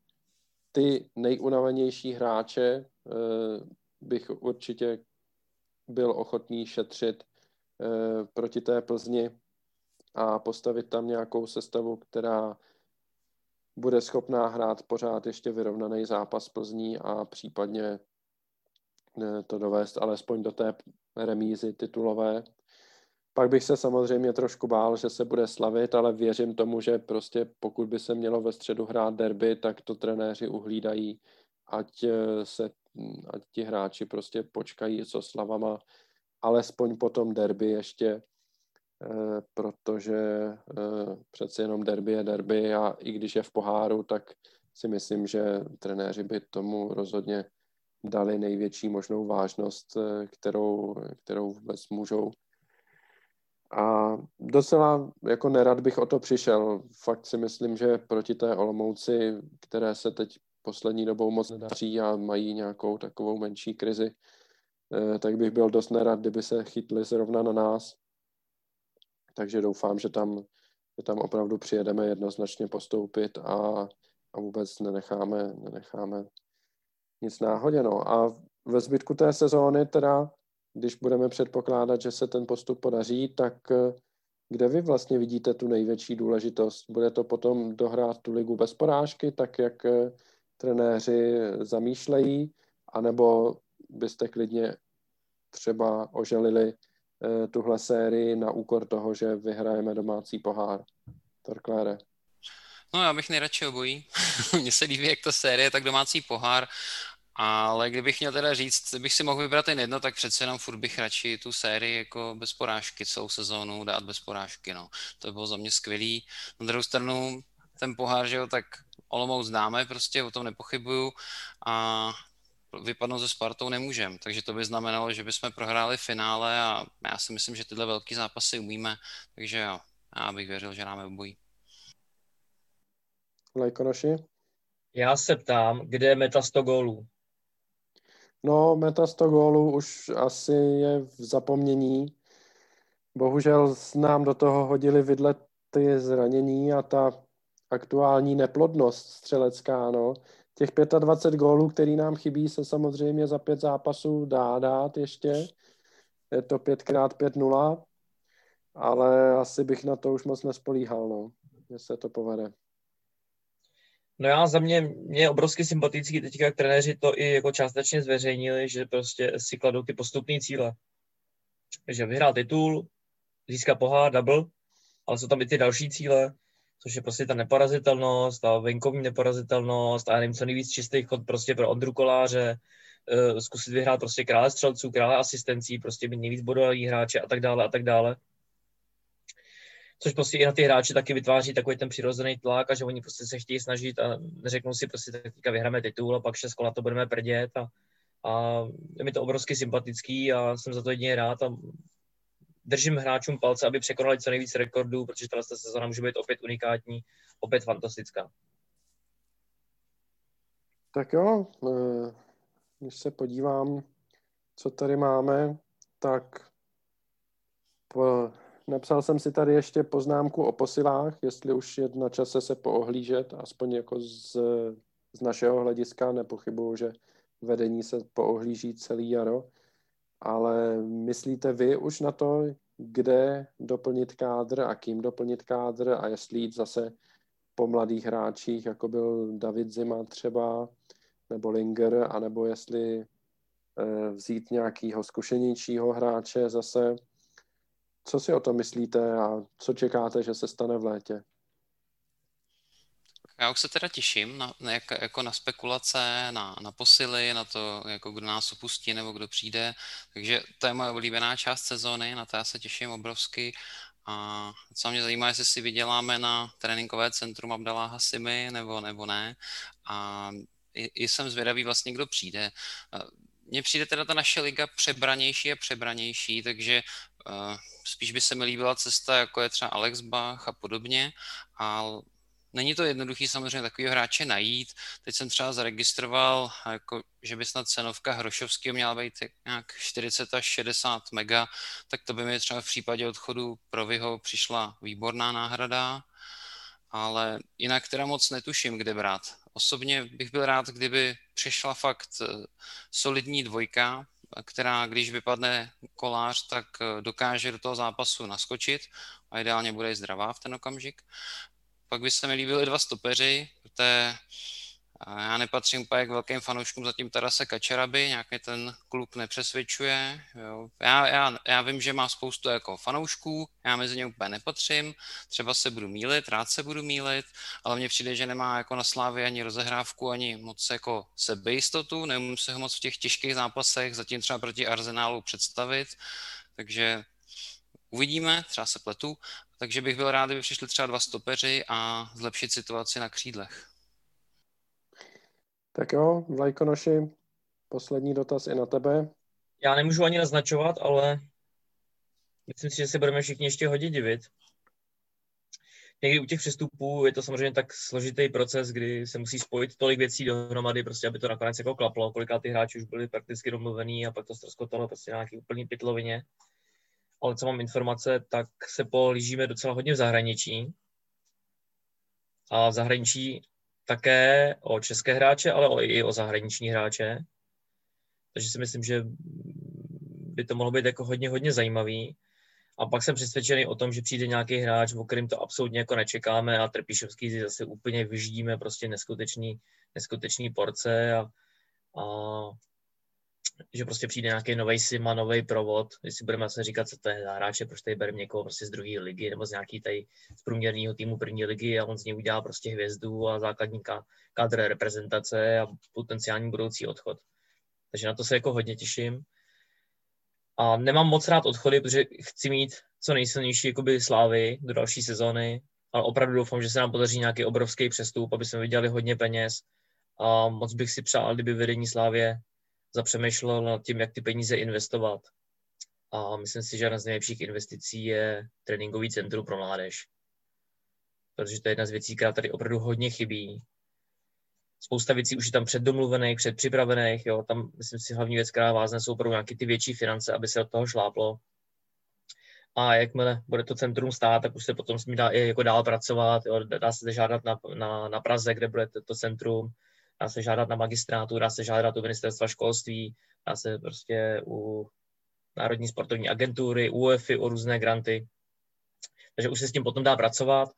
ty nejunavenější hráče eh, bych určitě byl ochotný šetřit proti té Plzni a postavit tam nějakou sestavu, která bude schopná hrát pořád ještě vyrovnaný zápas Plzní a případně eh, to dovést alespoň do té remízy titulové. Pak bych se samozřejmě trošku bál, že se bude slavit, ale věřím tomu, že prostě pokud by se mělo ve středu hrát derby, tak to trenéři uhlídají, ať eh, se ať ti hráči prostě počkají s oslavama, alespoň potom derby ještě protože eh, přeci jenom derby je derby a i když je v poháru, tak si myslím, že trenéři by tomu rozhodně dali největší možnou vážnost, eh, kterou, kterou vůbec můžou. A docela jako nerad bych o to přišel. Fakt si myslím, že proti té Olomouci, které se teď poslední dobou moc nedaří a mají nějakou takovou menší krizi, tak bych byl dost nerad, kdyby se chytli zrovna na nás takže doufám, že tam že tam opravdu přijedeme jednoznačně postoupit a, a vůbec nenecháme, nenecháme nic náhodě. No. A ve zbytku té sezóny teda, když budeme předpokládat, že se ten postup podaří, tak kde vy vlastně vidíte tu největší důležitost? Bude to potom dohrát tu ligu bez porážky, tak jak trenéři zamýšlejí, anebo byste klidně třeba oželili eh, tuhle sérii na úkor toho, že vyhrajeme domácí pohár. Torklére. No já bych nejradši obojí. Mně se líbí jak ta série, tak domácí pohár. Ale kdybych měl teda říct, bych si mohl vybrat jen jedno, tak přece jenom furt bych radši tu sérii jako bez porážky celou sezónu dát bez porážky. No. To by bylo za mě skvělý. Na druhou stranu ten pohár, že jo, tak Olomouc známe, prostě o tom nepochybuju a vypadnout ze Spartou nemůžeme. Takže to by znamenalo, že bychom prohráli finále a já si myslím, že tyhle velké zápasy umíme, takže jo, já bych věřil, že dáme obojí. Lajkonoši? Já se ptám, kde je meta 100 gólů? No, meta 100 gólů už asi je v zapomnění. Bohužel nám do toho hodili vidle ty zranění a ta aktuální neplodnost střelecká, no. Těch 25 gólů, který nám chybí, se samozřejmě za pět zápasů dá dát ještě. Je to 5x5-0, ale asi bych na to už moc nespolíhal, no, že se to povede. No já za mě, mě je obrovsky sympatický teďka, jak trenéři to i jako částečně zveřejnili, že prostě si kladou ty postupné cíle. Že vyhrál titul, získá pohár, double, ale jsou tam i ty další cíle, což je prostě ta neporazitelnost, ta venkovní neporazitelnost a já nevím, co nejvíc čistý chod prostě pro Ondru Koláře, uh, zkusit vyhrát prostě krále střelců, krále asistencí, prostě mít nejvíc bodový hráče a tak dále a tak dále. Což prostě i na ty hráče taky vytváří takový ten přirozený tlak a že oni prostě se chtějí snažit a neřeknou si prostě teďka vyhráme titul a pak šest kola to budeme prdět a, a je mi to obrovsky sympatický a jsem za to jedině rád a držím hráčům palce, aby překonali co nejvíc rekordů, protože tato sezóna může být opět unikátní, opět fantastická. Tak jo, eh, když se podívám, co tady máme, tak po, napsal jsem si tady ještě poznámku o posilách, jestli už je na čase se poohlížet, aspoň jako z, z našeho hlediska, nepochybuju, že vedení se poohlíží celý jaro ale myslíte vy už na to, kde doplnit kádr a kým doplnit kádr a jestli jít zase po mladých hráčích, jako byl David Zima třeba, nebo Linger, anebo jestli eh, vzít nějakého zkušenějšího hráče zase. Co si o tom myslíte a co čekáte, že se stane v létě? Já už se teda těším na, na, jak, jako na spekulace, na, na posily, na to, jako kdo nás opustí nebo kdo přijde. Takže to je moje oblíbená část sezóny, na to já se těším obrovsky. A co mě zajímá, jestli si vyděláme na tréninkové centrum Abdala Hasimy nebo, nebo ne. A i, i jsem zvědavý vlastně, kdo přijde. Mně přijde teda ta naše liga přebranější a přebranější, takže uh, spíš by se mi líbila cesta, jako je třeba Alex Bach a podobně, ale Není to jednoduchý samozřejmě takového hráče najít. Teď jsem třeba zaregistroval, jako, že by snad cenovka Hrošovského měla být nějak 40 až 60 mega, tak to by mi třeba v případě odchodu Provyho přišla výborná náhrada, ale jinak teda moc netuším, kde brát. Osobně bych byl rád, kdyby přišla fakt eh, solidní dvojka, která když vypadne kolář, tak eh, dokáže do toho zápasu naskočit a ideálně bude i zdravá v ten okamžik. Pak by se mi líbily dva stopeři, protože já nepatřím úplně k velkým fanouškům zatím Tarase Kačeraby, nějak mě ten klub nepřesvědčuje. Jo. Já, já, já, vím, že má spoustu jako fanoušků, já mezi ně úplně nepatřím, třeba se budu mílit, rád se budu mílit, ale mně přijde, že nemá jako na slávě ani rozehrávku, ani moc jako sebejistotu, neumím se ho moc v těch těžkých zápasech zatím třeba proti Arsenálu představit, takže uvidíme, třeba se pletu, takže bych byl rád, kdyby přišli třeba dva stopeři a zlepšit situaci na křídlech. Tak jo, Vlajkonoši, poslední dotaz i na tebe. Já nemůžu ani naznačovat, ale myslím si, že se budeme všichni ještě hodně divit. Někdy u těch přestupů je to samozřejmě tak složitý proces, kdy se musí spojit tolik věcí dohromady, prostě aby to nakonec jako klaplo. Kolikrát ty hráči už byli prakticky domluvený a pak to ztroskotalo prostě na nějaký úplný pitlovině ale co mám informace, tak se polížíme docela hodně v zahraničí. a v zahraničí také o české hráče, ale i o zahraniční hráče. Takže si myslím, že by to mohlo být jako hodně, hodně zajímavý. A pak jsem přesvědčený o tom, že přijde nějaký hráč, o kterým to absolutně jako nečekáme a Trpišovský zase úplně vyždíme prostě neskutečný, neskutečný porce a, a že prostě přijde nějaký nový Sima, nový provod, jestli budeme se říkat, co to je za hráče, proč tady bereme někoho prostě z druhé ligy nebo z nějaký tady z průměrného týmu první ligy a on z něj udělá prostě hvězdu a základní kádr reprezentace a potenciální budoucí odchod. Takže na to se jako hodně těším. A nemám moc rád odchody, protože chci mít co nejsilnější jakoby slávy do další sezóny, ale opravdu doufám, že se nám podaří nějaký obrovský přestup, aby jsme vydělali hodně peněz. A moc bych si přál, kdyby vedení Slávě zapřemýšlel nad tím, jak ty peníze investovat. A myslím si, že jedna z nejlepších investicí je tréninkový centrum pro mládež. Protože to je jedna z věcí, která tady opravdu hodně chybí. Spousta věcí už je tam předdomluvených, předpřipravených. Jo. Tam, myslím si, hlavní věc, která vázne, jsou opravdu nějaké ty větší finance, aby se od toho šláplo. A jakmile bude to centrum stát, tak už se potom s dá i jako dál pracovat. Jo. Dá se žádat na, na, na Praze, kde bude to, to centrum dá se žádat na magistrátu, dá se žádat u ministerstva školství, dá se prostě u Národní sportovní agentury, UEFI o různé granty. Takže už se s tím potom dá pracovat.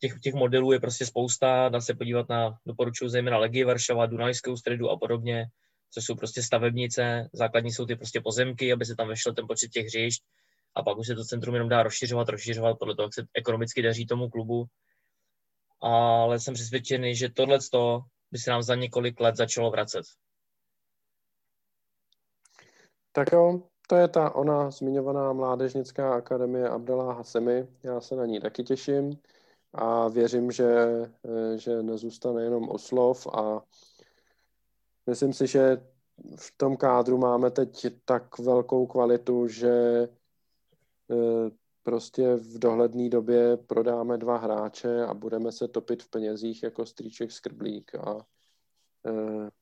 Těch, těch modelů je prostě spousta, dá se podívat na, doporučuji zejména Legii Varšava, Dunajskou středu a podobně, což jsou prostě stavebnice, základní jsou ty prostě pozemky, aby se tam vešel ten počet těch hřišť a pak už se to centrum jenom dá rozšiřovat, rozšiřovat podle toho, jak se ekonomicky daří tomu klubu. Ale jsem přesvědčený, že tohle by se nám za několik let začalo vracet. Tak jo, to je ta ona zmiňovaná mládežnická akademie Abdalá Hasemi. Já se na ní taky těším a věřím, že, že nezůstane jenom oslov a myslím si, že v tom kádru máme teď tak velkou kvalitu, že eh, prostě v dohledné době prodáme dva hráče a budeme se topit v penězích jako Stříček Skrblík a e,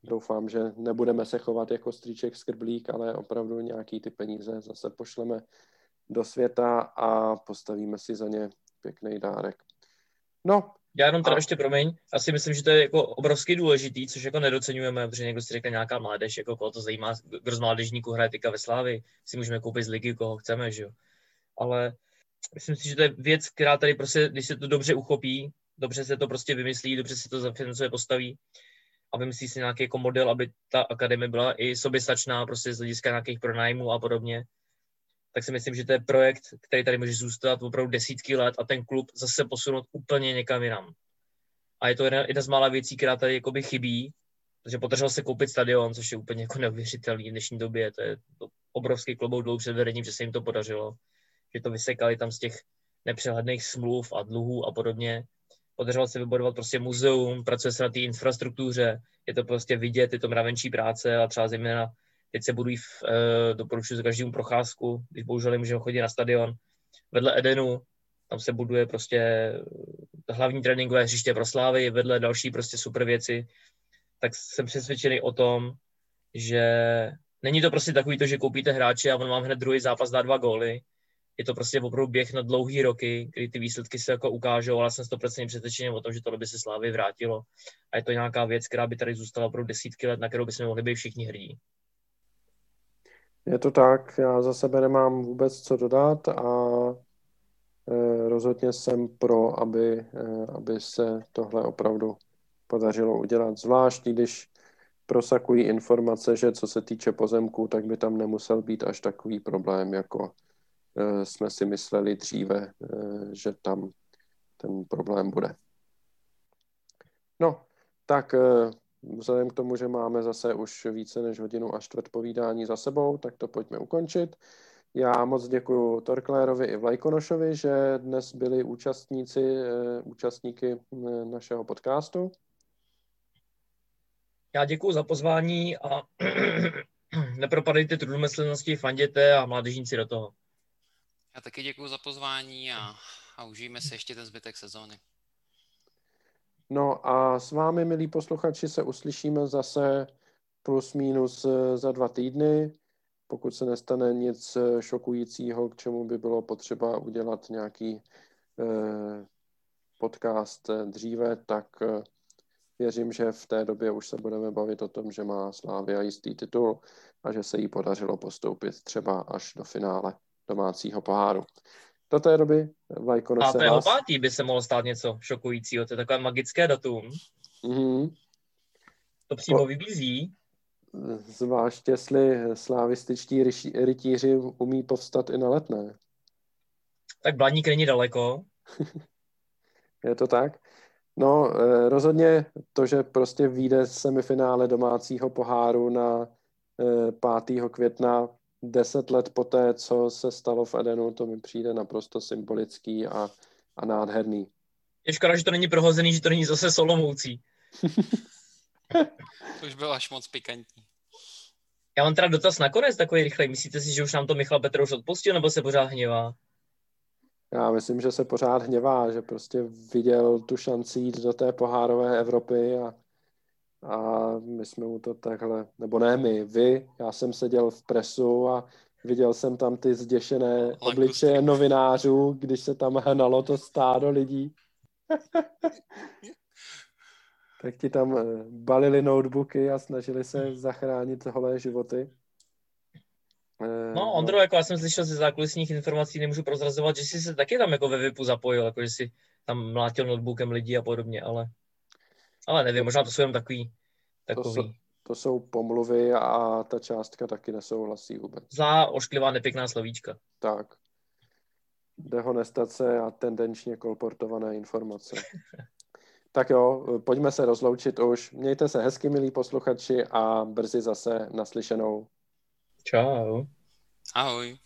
doufám, že nebudeme se chovat jako Stříček Skrblík, ale opravdu nějaký ty peníze zase pošleme do světa a postavíme si za ně pěkný dárek. No, já jenom teda a... ještě promiň, asi myslím, že to je jako obrovský důležitý, což jako nedocenujeme, protože někdo si řekne nějaká mládež, jako koho to zajímá, kdo z mládežníků hraje teďka ve Slávy, si můžeme koupit z ligy, koho chceme, že jo. Ale myslím si, že to je věc, která tady prostě, když se to dobře uchopí, dobře se to prostě vymyslí, dobře se to zafinancuje, postaví a vymyslí si nějaký jako model, aby ta akademie byla i soběstačná prostě z hlediska nějakých pronájmů a podobně, tak si myslím, že to je projekt, který tady může zůstat opravdu desítky let a ten klub zase posunout úplně někam jinam. A je to jedna, jedna z mála věcí, která tady jakoby chybí, protože potřeboval se koupit stadion, což je úplně jako neuvěřitelný v dnešní době. To je to obrovský klobouk dlouho před vedením, že se jim to podařilo že to vysekali tam z těch nepřehledných smluv a dluhů a podobně. Podařilo se vybudovat prostě muzeum, pracuje se na té infrastruktuře, je to prostě vidět, je to mravenčí práce a třeba zejména teď se budují, v, e, doporučuji každému procházku, když bohužel nemůžeme chodit na stadion, vedle Edenu, tam se buduje prostě hlavní tréninkové hřiště pro Slávy, vedle další prostě super věci, tak jsem přesvědčený o tom, že není to prostě takový to, že koupíte hráče a on vám hned druhý zápas dá dva góly, je to prostě opravdu běh na dlouhý roky, kdy ty výsledky se jako ukážou, ale jsem 100% přesvědčený o tom, že tohle by se Slávy vrátilo. A je to nějaká věc, která by tady zůstala opravdu desítky let, na kterou bychom mohli být všichni hrdí. Je to tak, já za sebe nemám vůbec co dodat a e, rozhodně jsem pro, aby, e, aby se tohle opravdu podařilo udělat. Zvlášť, když prosakují informace, že co se týče pozemků, tak by tam nemusel být až takový problém, jako jsme si mysleli dříve, eh, že tam ten problém bude. No, tak eh, vzhledem k tomu, že máme zase už více než hodinu a čtvrt povídání za sebou, tak to pojďme ukončit. Já moc děkuji Torklérovi i Vlajkonošovi, že dnes byli účastníci, účastníky našeho podcastu. Já děkuji za pozvání a nepropadejte trudnomyslnosti, fanděte a mládežníci do toho. Já taky děkuji za pozvání a, a užijeme si ještě ten zbytek sezóny. No a s vámi, milí posluchači, se uslyšíme zase plus minus eh, za dva týdny, pokud se nestane nic eh, šokujícího, k čemu by bylo potřeba udělat nějaký eh, podcast dříve, tak věřím, že v té době už se budeme bavit o tom, že má Slávia jistý titul a že se jí podařilo postoupit třeba až do finále domácího poháru. Do té doby Vlajkonoše Pátého vás... pátý by se mohlo stát něco šokujícího, to je takové magické datum. Mm-hmm. To přímo po... vybízí. Zvlášť, jestli slávističtí rytíři umí povstat i na letné. Tak Blaník není daleko. je to tak? No, eh, rozhodně to, že prostě vyjde semifinále domácího poháru na 5. Eh, května, deset let poté, co se stalo v Edenu, to mi přijde naprosto symbolický a, a nádherný. Je škoda, že to není prohozený, že to není zase solomoucí. to už bylo až moc pikantní. Já mám teda dotaz nakonec takový rychlej. Myslíte si, že už nám to Michal Petrouš odpustil, nebo se pořád hněvá? Já myslím, že se pořád hněvá, že prostě viděl tu šanci jít do té pohárové Evropy a, a my jsme mu to takhle, nebo ne my, vy, já jsem seděl v presu a viděl jsem tam ty zděšené obličeje novinářů, když se tam hnalo to stádo lidí. tak ti tam eh, balili notebooky a snažili se zachránit holé životy. Eh, no, Ondro, no. jako já jsem slyšel ze zákulisních informací, nemůžu prozrazovat, že jsi se taky tam jako ve VIPu zapojil, jako že jsi tam mlátil notebookem lidí a podobně, ale, ale nevím, možná to jsou jenom takový, takový. To jsou, to jsou pomluvy a ta částka taky nesouhlasí vůbec. Za ošklivá nepěkná slovíčka. Tak. Dehonestace a tendenčně kolportované informace. tak jo, pojďme se rozloučit už. Mějte se hezky, milí posluchači, a brzy zase naslyšenou. Čau. Ahoj.